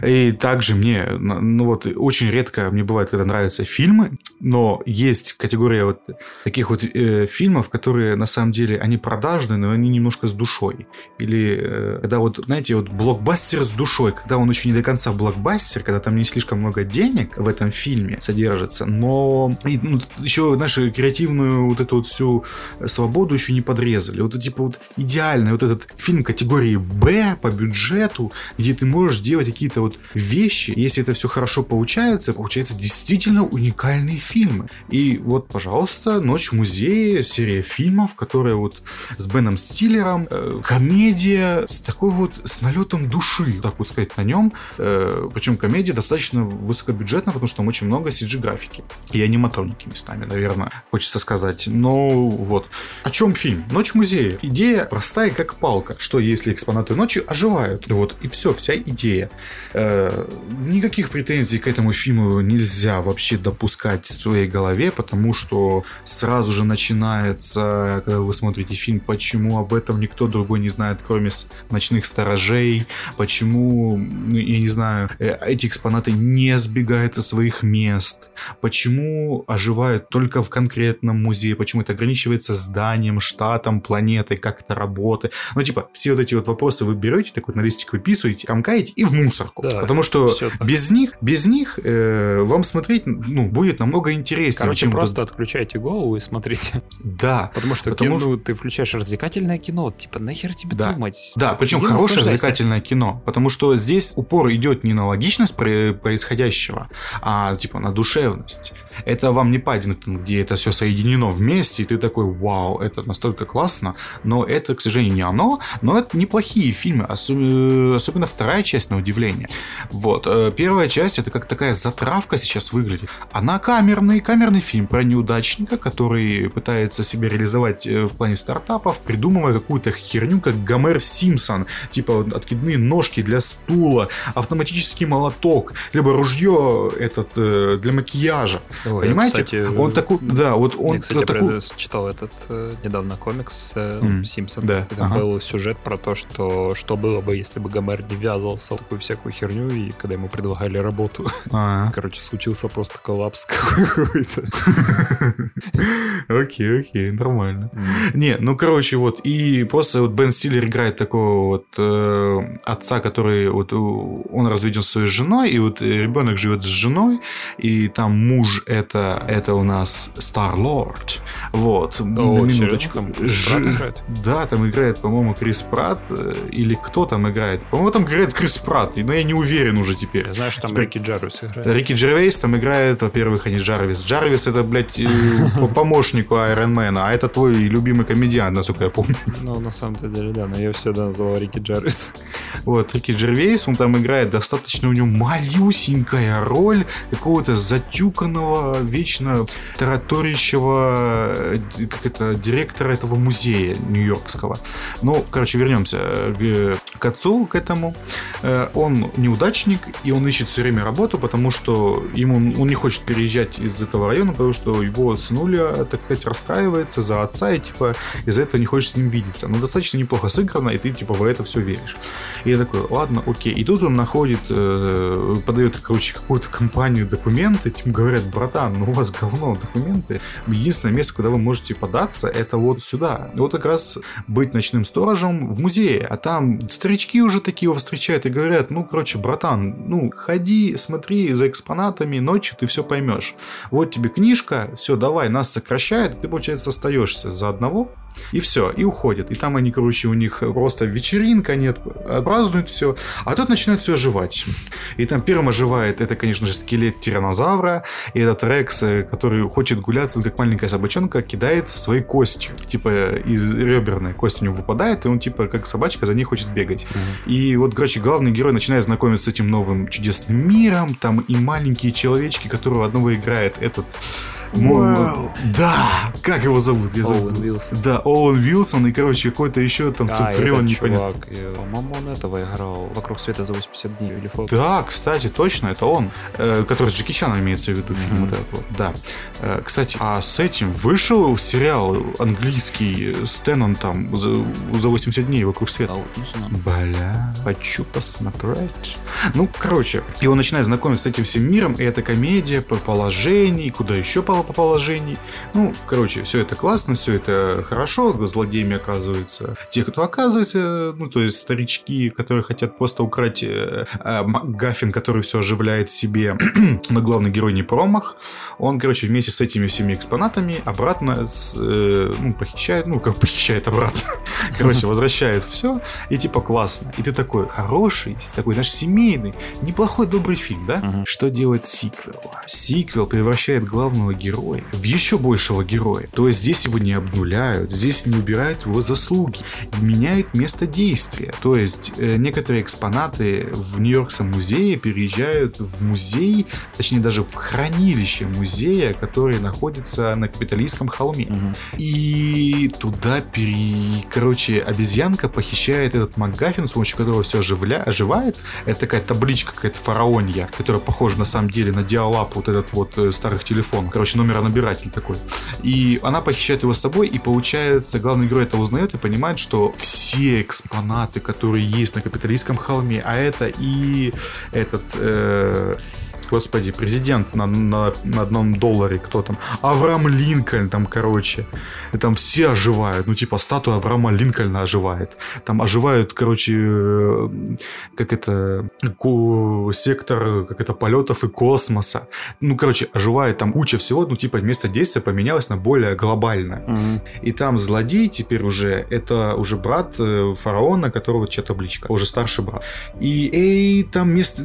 И также мне, ну вот, очень редко мне бывает, когда нравятся фильмы, но есть категория вот таких вот э, фильмов, которые на самом деле, они продажные, но они немножко с душой. Или э, когда вот, знаете, вот блокбастер с душой, когда он еще не до конца блокбастер, когда там не слишком много денег в этом фильме содержится, но и, ну, еще, знаешь, креативную вот эту вот всю свободу еще не подрезали. Вот типа вот идеальный вот этот фильм категории Б по бюджету, где ты можешь делать какие-то вот вещи. Если это все хорошо получается, получается действительно уникальные фильмы. И вот, пожалуйста, «Ночь в музее», серия фильмов, которая вот с Беном Стиллером, э, комедия с такой вот, с налетом души, так вот сказать, на нем. Э, причем комедия достаточно высокобюджетная, потому что там очень много CG-графики. И аниматроники местами, наверное, хочется сказать. Но вот. О чем фильм? «Ночь в музее». Идея простая, как палка. Что если экспонаты ночи оживают? Вот, и все, вся идея. Э, никаких претензий к этому фильму нельзя вообще допускать своей голове, потому что сразу же начинается, когда вы смотрите фильм, почему об этом никто другой не знает, кроме ночных сторожей, почему, ну, я не знаю, э, эти экспонаты не сбегают со своих мест, почему оживают только в конкретном музее, почему это ограничивается зданием, штатом, планетой, как это работает. Ну, типа, все вот эти вот вопросы вы берете, так вот на листик выписываете, комкаете и в мусорку.
Да,
потому что без них, без них э, вам смотреть ну, будет намного интереснее.
Короче, просто отключайте голову и смотрите.
Да.
Потому что
Потому
кино, ты включаешь развлекательное кино, типа, нахер тебе
Да.
думать?
Да, причем
Сиди,
хорошее развлекательное кино, потому что здесь упор идет не на логичность про- происходящего, а типа на душевность. Это вам не Паддингтон, где это все соединено вместе, и ты такой, вау, это настолько классно, но это, к сожалению, не оно, но это неплохие фильмы, осо- особенно вторая часть на удивление. Вот, э, первая часть это как такая затравка сейчас выглядит. Она камерный, камерный фильм про неудачника, который пытается себя реализовать э, в плане стартапов, придумывая какую-то херню, как Гомер Симпсон, типа откидные ножки для стула, автоматический молоток, либо ружье этот э, для макияжа.
Ой,
Понимаете?
кстати,
он такой, да, вот он
Я, кстати,
такой-
читал этот э, недавно комикс э,
М,
Симпсон.
да,
Там
ага.
был сюжет про то, что что было бы, если бы Гомер не ввязывался в такую всякую херню, и когда ему предлагали работу.
А,
Короче, случился просто коллапс какой-то.
Окей, окей, нормально. Не, ну короче, вот, и просто вот Бен Стиллер играет такого вот э, отца, который вот он разведен со своей женой, и вот ребенок живет с женой, и там муж это, это у нас Lord, Вот,
О,
минуточку. Ж-? Да, там играет, по-моему, Крис Пратт, э, или кто там играет? По-моему, там играет Крис Пратт, но я не уверен уже теперь.
Я знаю, что там
Теперь-
Рики Джарвис играет.
Рики Джервейс там играет, во-первых, а не Джарвис. Джарвис это, блядь, э, по помощнику Айронмена, а это твой любимый комедиант, насколько я помню.
Ну, на самом деле, да, но я всегда называл Рики Джарвис.
Вот, Рики Джервейс, он там играет достаточно у него малюсенькая роль какого-то затюканного, вечно тараторящего, э, как это, директора этого музея нью-йоркского. Ну, короче, вернемся к, к отцу, к этому. Э, Он неудачник, и он ищет все время работу, потому что ему он не хочет переезжать из этого района, потому что его сынуля, так сказать, расстраивается за отца, и типа из-за этого не хочет с ним видеться. Но достаточно неплохо сыграно, и ты типа в это все веришь. И я такой, ладно, окей. И тут он находит, э, подает, короче, какую-то компанию документы, им говорят, братан, ну у вас говно документы. Единственное место, куда вы можете податься, это вот сюда. И вот как раз быть ночным сторожем в музее. А там старички уже такие его встречают и говорят, ну, короче, братан, ну, ходи, смотри за экспонатами, ночью ты все поймешь. Вот тебе книжка, все, давай, нас сокращают, ты, получается, остаешься за одного, и все, и уходят. И там они, короче, у них просто вечеринка, нет, празднуют все. А тут начинает все оживать. И там первым оживает, это, конечно же, скелет тиранозавра. И этот Рекс, э, который хочет гуляться, как маленькая собачонка, кидается своей костью. Типа из реберной кость у него выпадает, и он, типа, как собачка, за ней хочет бегать. И вот, короче, главный герой начинает знакомиться с этим новым чудесным миром. Там и маленькие человечки, которого одного играет этот...
Вау.
Да! Как его зовут? Я
Оуэн
забыл.
Вилсон.
Да, Оуэн Вилсон и, короче, какой-то еще там
А,
Центурион
этот
непонятно.
чувак, э, по-моему, он этого играл «Вокруг света за 80 дней» или «Фокус».
Да, кстати, точно, это он, э, который с Джеки Чаном имеется в виду, фильм
Мгм.
вот этот вот, да. Э, кстати, а с этим вышел сериал английский с Теннантом за, за 80 дней вокруг света.
А.
Бля, хочу посмотреть. Ну, короче, и он начинает знакомиться с этим всем миром, и это комедия по положению, куда еще по, по положений. Ну, короче, все это классно, все это хорошо, злодеями оказываются те, кто оказывается, ну, то есть старички, которые хотят просто украть э, э, МакГаффин, который все оживляет себе, но главный герой не промах. Он, короче, вместе с этими всеми экспонатами обратно с, э, ну, похищает, ну, как похищает обратно. Короче, возвращает все, и типа классно. И ты такой хороший, такой наш семейный, неплохой добрый фильм, да? Что делает сиквел? Сиквел превращает главного героя в еще большего героя. То есть здесь его не обнуляют, здесь не убирают его заслуги, меняют место действия. То есть э, некоторые экспонаты в Нью-Йоркском музее переезжают в музей, точнее даже в хранилище музея, который находится на Капитолийском холме.
Мгм.
И туда, пере... короче, обезьянка похищает этот МакГаффин, с помощью которого все оживля... оживает. Это такая табличка какая-то фараонья, которая похожа на самом деле на диалап вот этот вот э, старых телефонов. Короче, номеронабиратель такой. И она похищает его с собой, и получается, главный герой это узнает и понимает, что все экспонаты, которые есть на капиталистском холме, а это и этот... э, Господи, президент на, на, на одном долларе, кто там? Авраам Линкольн, там, короче. И там все оживают. Ну, типа, статуя Авраама Линкольна оживает. Там оживают, короче, э, как это, сектор, как это, полетов и космоса. Ну, короче, оживает там куча всего. Ну, типа, место действия поменялось на более глобальное.
Мгм.
И там злодей теперь уже, это уже брат э, фараона, которого чья табличка, уже старший брат. И, и там место,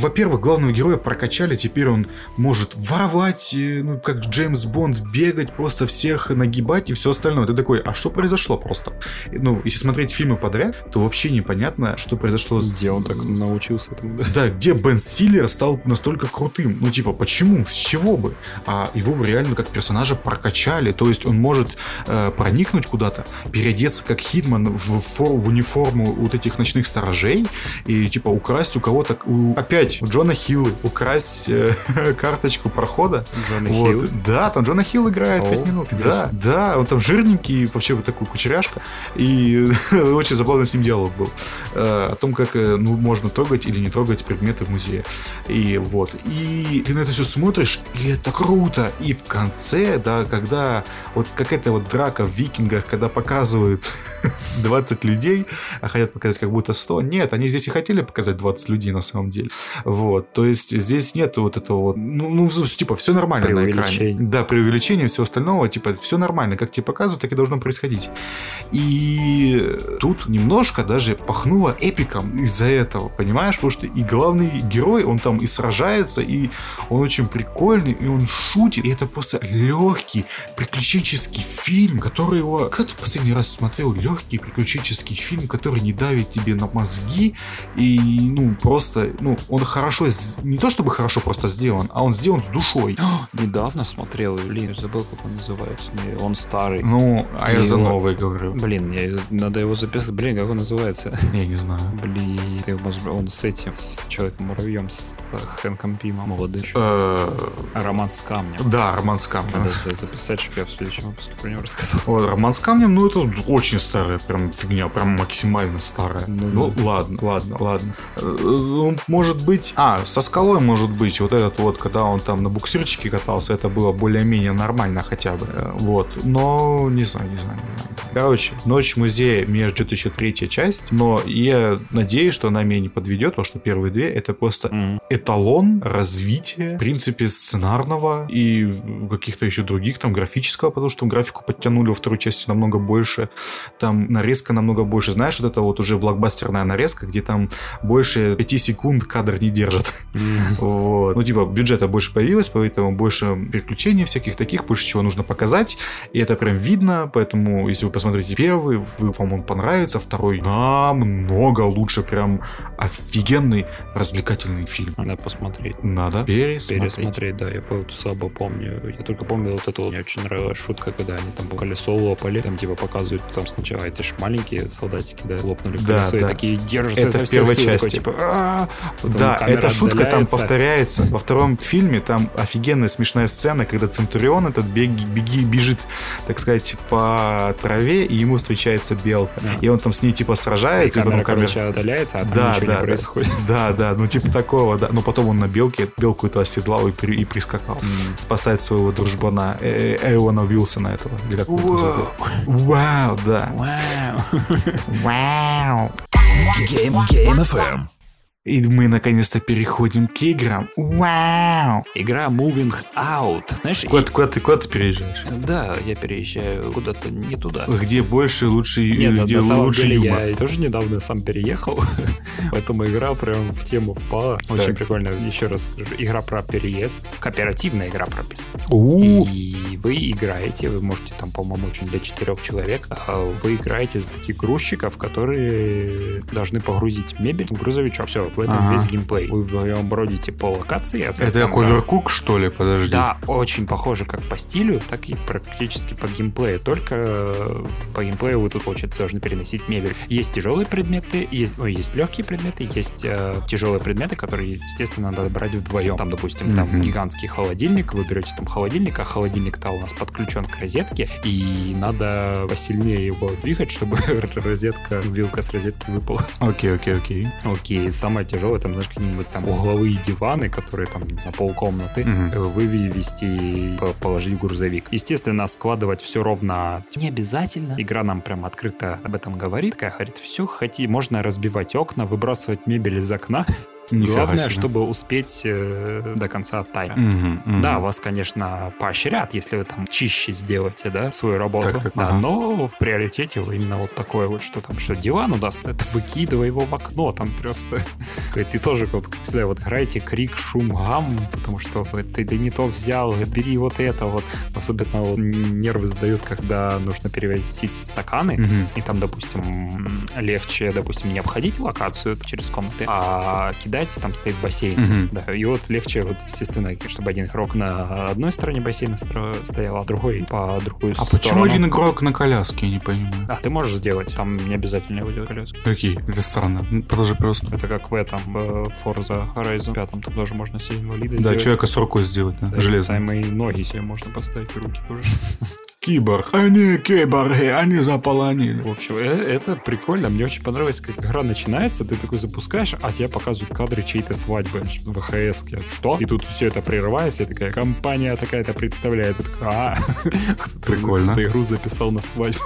во-первых, главного героя прокачали, теперь он может воровать, э, ну, как Джеймс Бонд, бегать, просто всех нагибать и все остальное. Ты такой, а что произошло просто? Ну, если смотреть фильмы подряд, то вообще непонятно, что произошло с...
Где он так научился этому? да?
Да, где Бен Стиллер стал настолько крутым? Ну, типа, почему? С чего бы? А его реально как персонажа прокачали. То есть он может э, проникнуть куда-то, переодеться как Хитман в, фор- в униформу вот этих ночных сторожей и, типа, украсть у кого-то... у- опять у Джона Хилла украсть э, карточку прохода.
Джона
Вот.
Хилл?
Да, там Джона Хилл играет
О,
5 минут. Да, да, он там жирненький, вообще вот такой кучеряшка. И очень забавно с ним диалог был. Э, О том, как э, ну, можно трогать или не трогать предметы в музее. И вот. И ты на это все смотришь, и это круто. И в конце, да, когда вот какая-то вот драка в викингах, когда показывают 20 людей, а хотят показать как будто 100. Нет, они здесь и хотели показать 20 людей на самом деле. Вот. То есть здесь нет вот этого вот, ну, ну типа, все нормально на экране. Да, преувеличение, все остального, типа, все нормально, как тебе показывают, так и должно происходить. И тут немножко даже пахнуло эпиком из-за этого, понимаешь? Потому что и главный герой, он там и сражается, и он очень прикольный, и он шутит, и это просто легкий приключенческий фильм, который его... Как ты последний раз смотрел легкий приключенческий фильм, который не давит тебе на мозги, и, ну, просто, ну, он хорошо, не то чтобы хорошо просто сделан, а он сделан с душой.
Недавно смотрел, блин, забыл, как он называется. Он старый.
Ну, а я за новый говорю.
Блин, я, надо его записать. Блин, как он называется?
Я не знаю.
Блин, он с этим, с человеком-муравьем, с Хэнком Пимом, молодым.
Э,
роман с камнем.
Да, роман с камнем.
Надо записать, чтобы я в следующем выпуске про него рассказал.
Роман с камнем, ну, это очень старая прям фигня, прям максимально старая. Ну, ну ладно, ладно, ладно. Э, может быть... А, со скалой может быть. Вот этот вот, когда он там на буксирчике катался, это было более-менее нормально хотя бы. Э, вот. Но не знаю, не знаю, не знаю. Короче, Ночь музея меня ждет еще третья часть, но я надеюсь, что она меня не подведет, потому что первые две это просто mm. эталон развития, в принципе, сценарного и каких-то еще других, там, графического, потому что графику подтянули во второй части намного больше, там нарезка намного больше. Знаешь, вот это вот уже блокбастерная нарезка, где там больше 5 секунд кадр не держит. Mm. Вот. Ну, типа, бюджета больше появилось, поэтому больше приключений всяких таких, больше чего нужно показать, и это прям видно, поэтому, если вы посмотрите первый, вы, вам он понравится, второй намного лучше, прям офигенный развлекательный фильм.
Надо посмотреть.
Надо пересмотреть.
Пересмотреть, да, я слабо помню. Я только помню вот эту, мне очень нравилась шутка, когда они там колесо лопали, там типа показывают, там сначала эти ж маленькие солдатики, да, лопнули колесо, да, и да. такие держатся
Это в первой части. Такой, типа, «А, да, эта шутка там повторяется. Во втором фильме там офигенная смешная сцена, когда Центурион этот беги, беги, бежит, так сказать, по траве, и ему встречается белка. Да. И он там с ней типа сражается.
И, и камера, потом камера... короче, удаляется, а там да, ничего да, не происходит.
Да, да, ну типа такого, да. Но потом он на белке, белку эту оседлал и, при, и прискакал. Mm. Спасать своего дружбана э, э, Уилсона этого. Вау, да.
Вау.
Wow. wow. Game, Game FM.
И мы наконец-то переходим к играм. Вау!
Игра Moving Out.
Знаешь, куда, и... куда, ты, куда ты переезжаешь?
Да, я переезжаю куда-то не туда.
Где больше, лучше, Нет,
где на самом лучше деле юмор. я тоже недавно сам переехал, поэтому игра прям в тему впала. Очень так. прикольно. Еще раз скажу, игра про переезд. Кооперативная игра прописана. И вы играете, вы можете там, по-моему, очень до четырех человек. А вы играете за таких грузчиков, которые должны погрузить мебель в грузовичок. Все, в этом ага. весь геймплей. Вы вдвоем бродите по локации.
А это как Overcook, что ли? Подожди.
Да, очень похоже как по стилю, так и практически по геймплею. Только э, по геймплею вы тут, получается, должны переносить мебель. Есть тяжелые предметы, есть, ну, есть легкие предметы, есть э, тяжелые предметы, которые, естественно, надо брать вдвоем. Там, допустим, mm-hmm. там гигантский холодильник, вы берете там холодильник, а холодильник-то у нас подключен к розетке, и надо посильнее его двигать, чтобы розетка, вилка с розетки выпала.
Окей, окей, окей.
Окей, самое тяжелое, там, знаешь, какие-нибудь там угловые диваны, которые там, не знаю, полкомнаты, угу. вывести и положить в грузовик. Естественно, складывать все ровно не обязательно. Игра нам прям открыто об этом говорит. Такая говорит, все хоти, можно разбивать окна, выбрасывать мебель из окна, Главное, себе. чтобы успеть э, до конца тайма. Угу, угу. Да, вас, конечно, поощрят, если вы там чище сделаете, да, свою работу. Так, так, да, ага. но в приоритете именно вот такое вот, что там, что диван удаст, это выкидывай его в окно, там просто... Ты тоже, вот, как всегда, вот играете крик, шум, гам, потому что ты да не то взял, бери вот это вот. Особенно вот, нервы сдают, когда нужно перевозить стаканы, угу. и там, допустим, легче, допустим, не обходить локацию через комнаты, а кидать кидать, там стоит бассейн. Угу. Да, и вот легче, вот, естественно, чтобы один игрок на одной стороне бассейна стоял, а другой по другую
а сторону. А почему один игрок на коляске, я не понимаю?
А, ты можешь сделать, там не обязательно его делать коляску.
Окей, это странно. Ну, продолжи просто.
Это как в этом, в Forza Horizon 5, там тоже можно себе инвалида
Да,
сделать.
человека с рукой сделать, да,
да
железно.
Там и ноги себе можно поставить, и руки тоже.
киборг. Они киборги, они заполонили.
В общем, э, это прикольно. Мне очень понравилось, как игра начинается, ты такой запускаешь, а тебе показывают кадры чьей-то свадьбы в ВХС. Что? И тут все это прерывается, и такая компания такая-то представляет. Такой, а,
Прикольно.
Кто-то игру записал на свадьбу.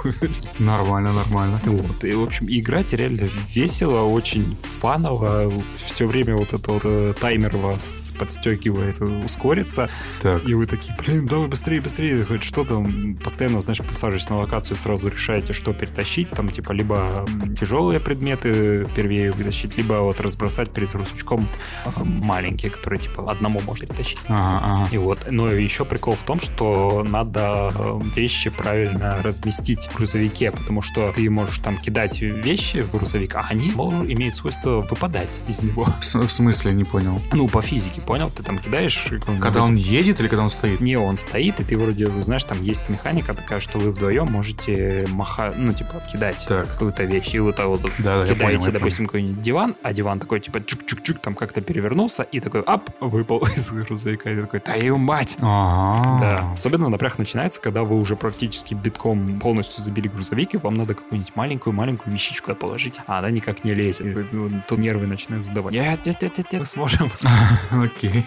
Нормально, нормально.
Вот. И, в общем, играть реально весело, очень фаново. Все время вот это вот э, таймер вас подстегивает э, ускориться.
Так.
И вы такие, блин, давай быстрее, быстрее. Хоть что там, постоянно, знаешь, посаживаясь на локацию, сразу решаете, что перетащить. Там, типа, либо тяжелые предметы первее вытащить, либо вот разбросать перед русачком а, маленькие, которые, типа, одному можно перетащить.
Ага, ага.
И вот, но еще прикол в том, что надо э, вещи правильно разместить в грузовике, потому что ты можешь там кидать вещи в грузовик, а они имеют свойство выпадать из него.
С- В смысле, не понял.
Ну, по физике, понял? Ты там кидаешь...
Когда он едет или когда он стоит?
не, он стоит, и ты вроде, знаешь, там есть механика такая, что вы вдвоем можете маха, ну, типа, кидать какую-то вещь. И вот так вот
Да,
кидаете,
понял,
допустим, какой-нибудь диван, а диван такой, типа, чук-чук-чук, там как-то перевернулся, и такой, ап, выпал из грузовика. И такой, твою мать! Да. Особенно напряг начинается, когда вы уже практически битком полностью забили грузовик, и вам надо какую-нибудь маленькую-маленькую вещичку положить, а она никак не лезет. И, ну, То нервы начинают сдавать. Нет, нет, нет, нет, нет, мы сможем.
Окей.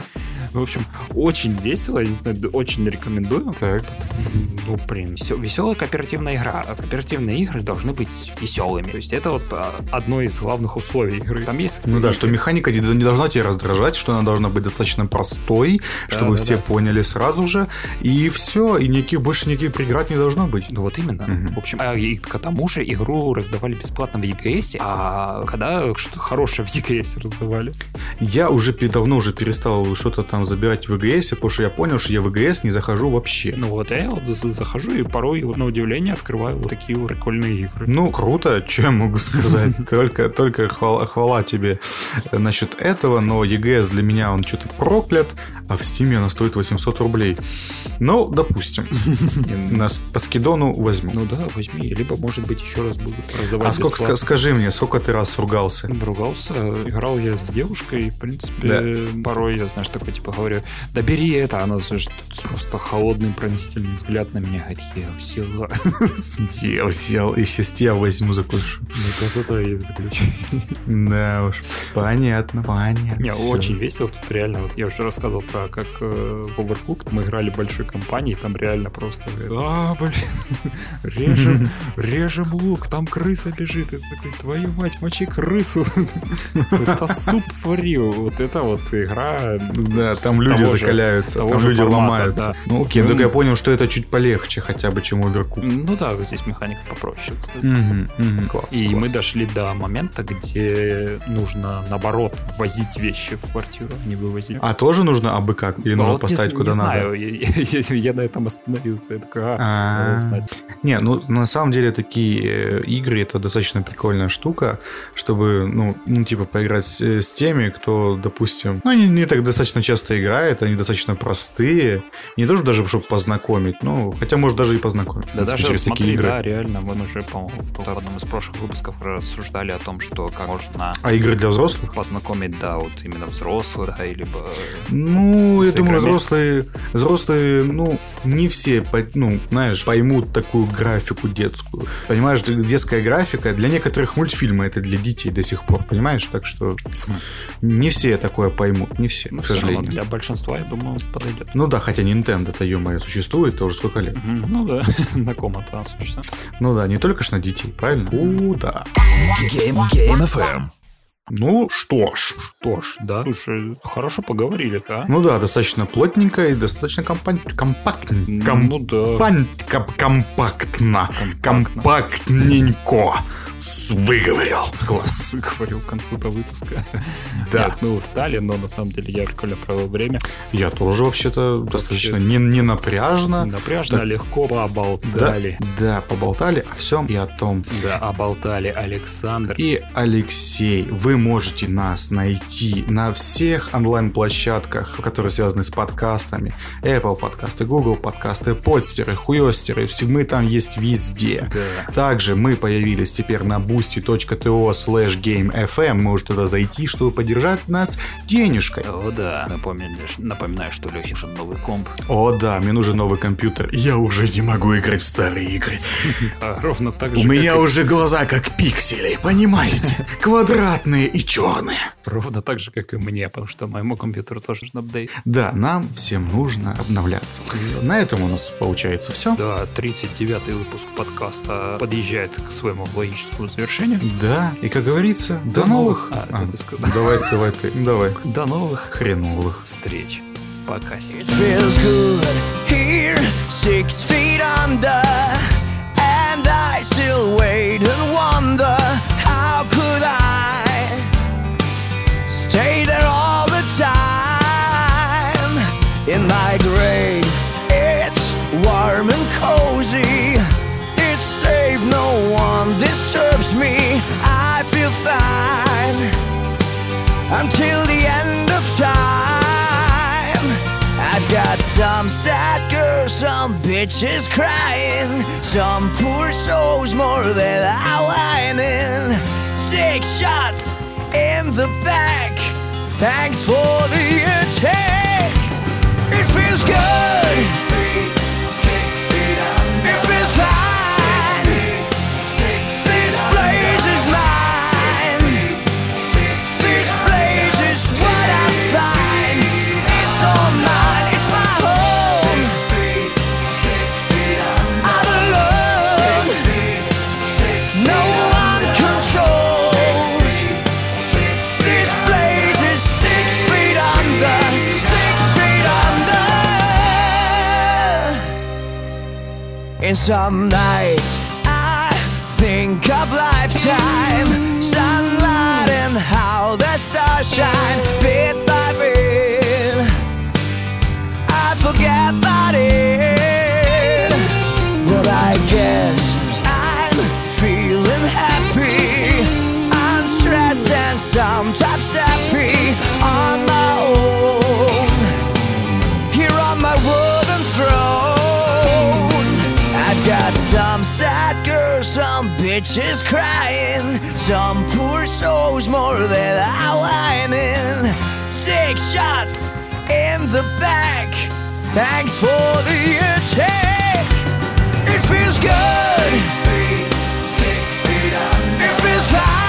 В общем, очень весело, я не знаю, очень рекомендую.
Так.
Ну, блин, веселая кооперативная игра. А кооперативные игры должны быть веселыми. То есть это вот а, одно из главных условий игры. Там есть...
Ну да, что механика не, не должна тебя раздражать, что она должна быть достаточно простой,
Да,
чтобы
да,
все
да.
поняли сразу же, и все, и никаких, больше никаких преград не должно быть.
Ну вот именно.
Мгм.
В общем, а и к тому же игру раздавали бесплатно в EGS, а когда что-то хорошее в EGS раздавали.
Я уже давно уже перестал что-то там забирать в ИГС, потому что я понял, что я в ИГС не захожу вообще.
Ну вот я вот за- захожу и порой вот на удивление открываю вот такие вот прикольные игры.
Ну, круто, что я могу сказать. Только, только хвала, хвала тебе э, насчет этого, но EGS для меня он что-то проклят, а в Steam она стоит 800 рублей. Ну, допустим. Нас по скидону возьму.
Ну да, возьми, либо может быть еще раз будут раздавать
А сколько, скажи мне, сколько ты раз ругался?
Ругался, играл я с девушкой, и, в принципе, порой я, знаешь, такой, типа, говорю, да бери это, она, знаешь, просто холодный пронзительный взгляд на меня, говорит, я взяла.
Я взял, и сейчас я возьму закушу.
Вот это и ключ.
Да уж, понятно, понятно.
Не, очень весело. Тут реально, вот я уже рассказывал про как э, в Overcooked мы играли большой компанией, там реально просто, а, блин, режем, режем лук, там крыса бежит. И такой, твою мать, мочи крысу. Это суп варил. Вот это вот игра.
Да, там люди закаляются, там люди ломаются. Ну окей,
Ну,
только я понял, что это чуть полегче хотя бы, чем Overcooked.
Ну да, здесь механика попроще.
Мгм, мгм, класс,
И
класс.
мы дошли до момента, где нужно, наоборот, ввозить вещи в квартиру, а не вывозить.
А тоже нужно абы как? Или
Ну,
нужно
вот не
поставить
з-
куда
не
надо?
знаю, я, я- я на этом остановился. Я такой, а,
А.
надо знать.
Не, ну на самом деле такие э, игры это достаточно прикольная штука, чтобы, ну, ну типа поиграть с, э, с теми, кто, допустим, ну, они не так достаточно часто играет, они достаточно простые. Не то, что даже чтобы познакомить, ну, хотя может даже и познакомить.
Да даже
через
смотри,
такие игры.
да, реально, мы уже, по-моему, в одном из прошлых выпусков рассуждали о том, что как можно
А игры для взрослых?
познакомить, да, вот именно взрослых, да, либо...
Ну, я
С
думаю,
играми?
взрослые, взрослые, ну, не все, ну, знаешь, поймут такую графику детскую. Понимаешь, детская графика для некоторых мультфильмы это для детей до сих пор, понимаешь? Так что не все такое поймут, не все,
Ну,
к сожалению.
для большинства, я думаю, подойдет.
Ну да, хотя Nintendo-то, ё существует тоже сколько лет.
Ну да, на ком это существует.
Ну да, не только ж на детей, правильно? О, да.
Game, Game FM.
Ну что ж.
Что ж, да. Слушай, хорошо поговорили, да?
Ну да, достаточно плотненько и достаточно компа- компактненько.
Ну да.
Компан- коп- компактно.
Компактно.
Компактненько. Выговорил.
Класс, говорил к концу-то выпуска.
Да.
Нет, мы устали, но на самом деле я прикольно провел время.
Я тоже вообще-то достаточно не, не напряжно.
Напряжно,
Да.
легко
Да,
поболтали.
да, поболтали о всем и о том.
Да, оболтали Александр.
И Алексей, вы можете нас найти на всех онлайн-площадках, которые связаны с подкастами. Apple подкасты, Google подкасты, подстеры, хуестеры. Все, мы там есть везде.
Да.
Также мы появились теперь на boosty.to slash gamefm. Можете туда зайти, чтобы поддержать нас денежкой.
О, да. Напомню, напоминаю, что Лехе нужен новый комп.
О, да, мне нужен новый компьютер. Я уже не могу играть в старые игры.
А, ровно так же,
У меня уже глаза как пиксели, понимаете? Квадратные и черные.
Ровно так же, как и мне, потому что моему компьютеру тоже нужен апдейт.
Да, нам всем нужно обновляться. На этом у нас получается все.
Да, 39-й выпуск подкаста подъезжает к своему логическому завершению.
Да, и как говорится, до,
До
новых.
новых. А, это ты сказал.
давай, давай ты, давай.
До новых
Хреновых.
встреч. Пока.
Stay there all the time? In my until the end of time. I've got some sad girls, some bitches crying, some poor souls more than I whining. Six shots in the back. Thanks for the attack. It feels good. Some nights, I think of lifetime, sunlight and how the stars shine some bitches crying, some poor souls more than I whining. Six shots in the back. Thanks for the attack. It feels good. Six feet, six feet under. It feels fine.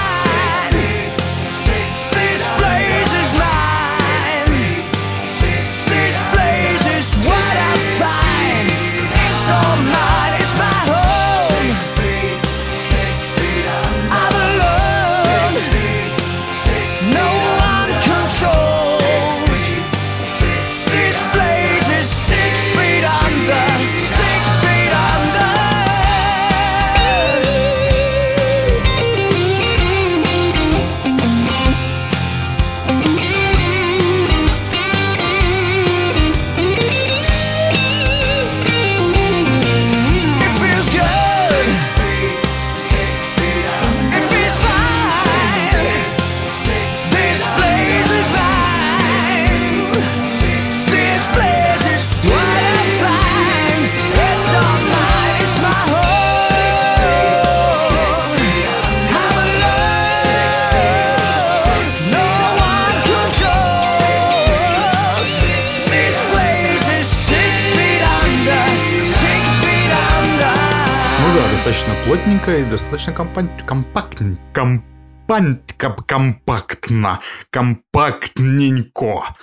Плотненько и достаточно компа- компактненько. Компант, ком- компактно. Компактненько.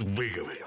Выговорил.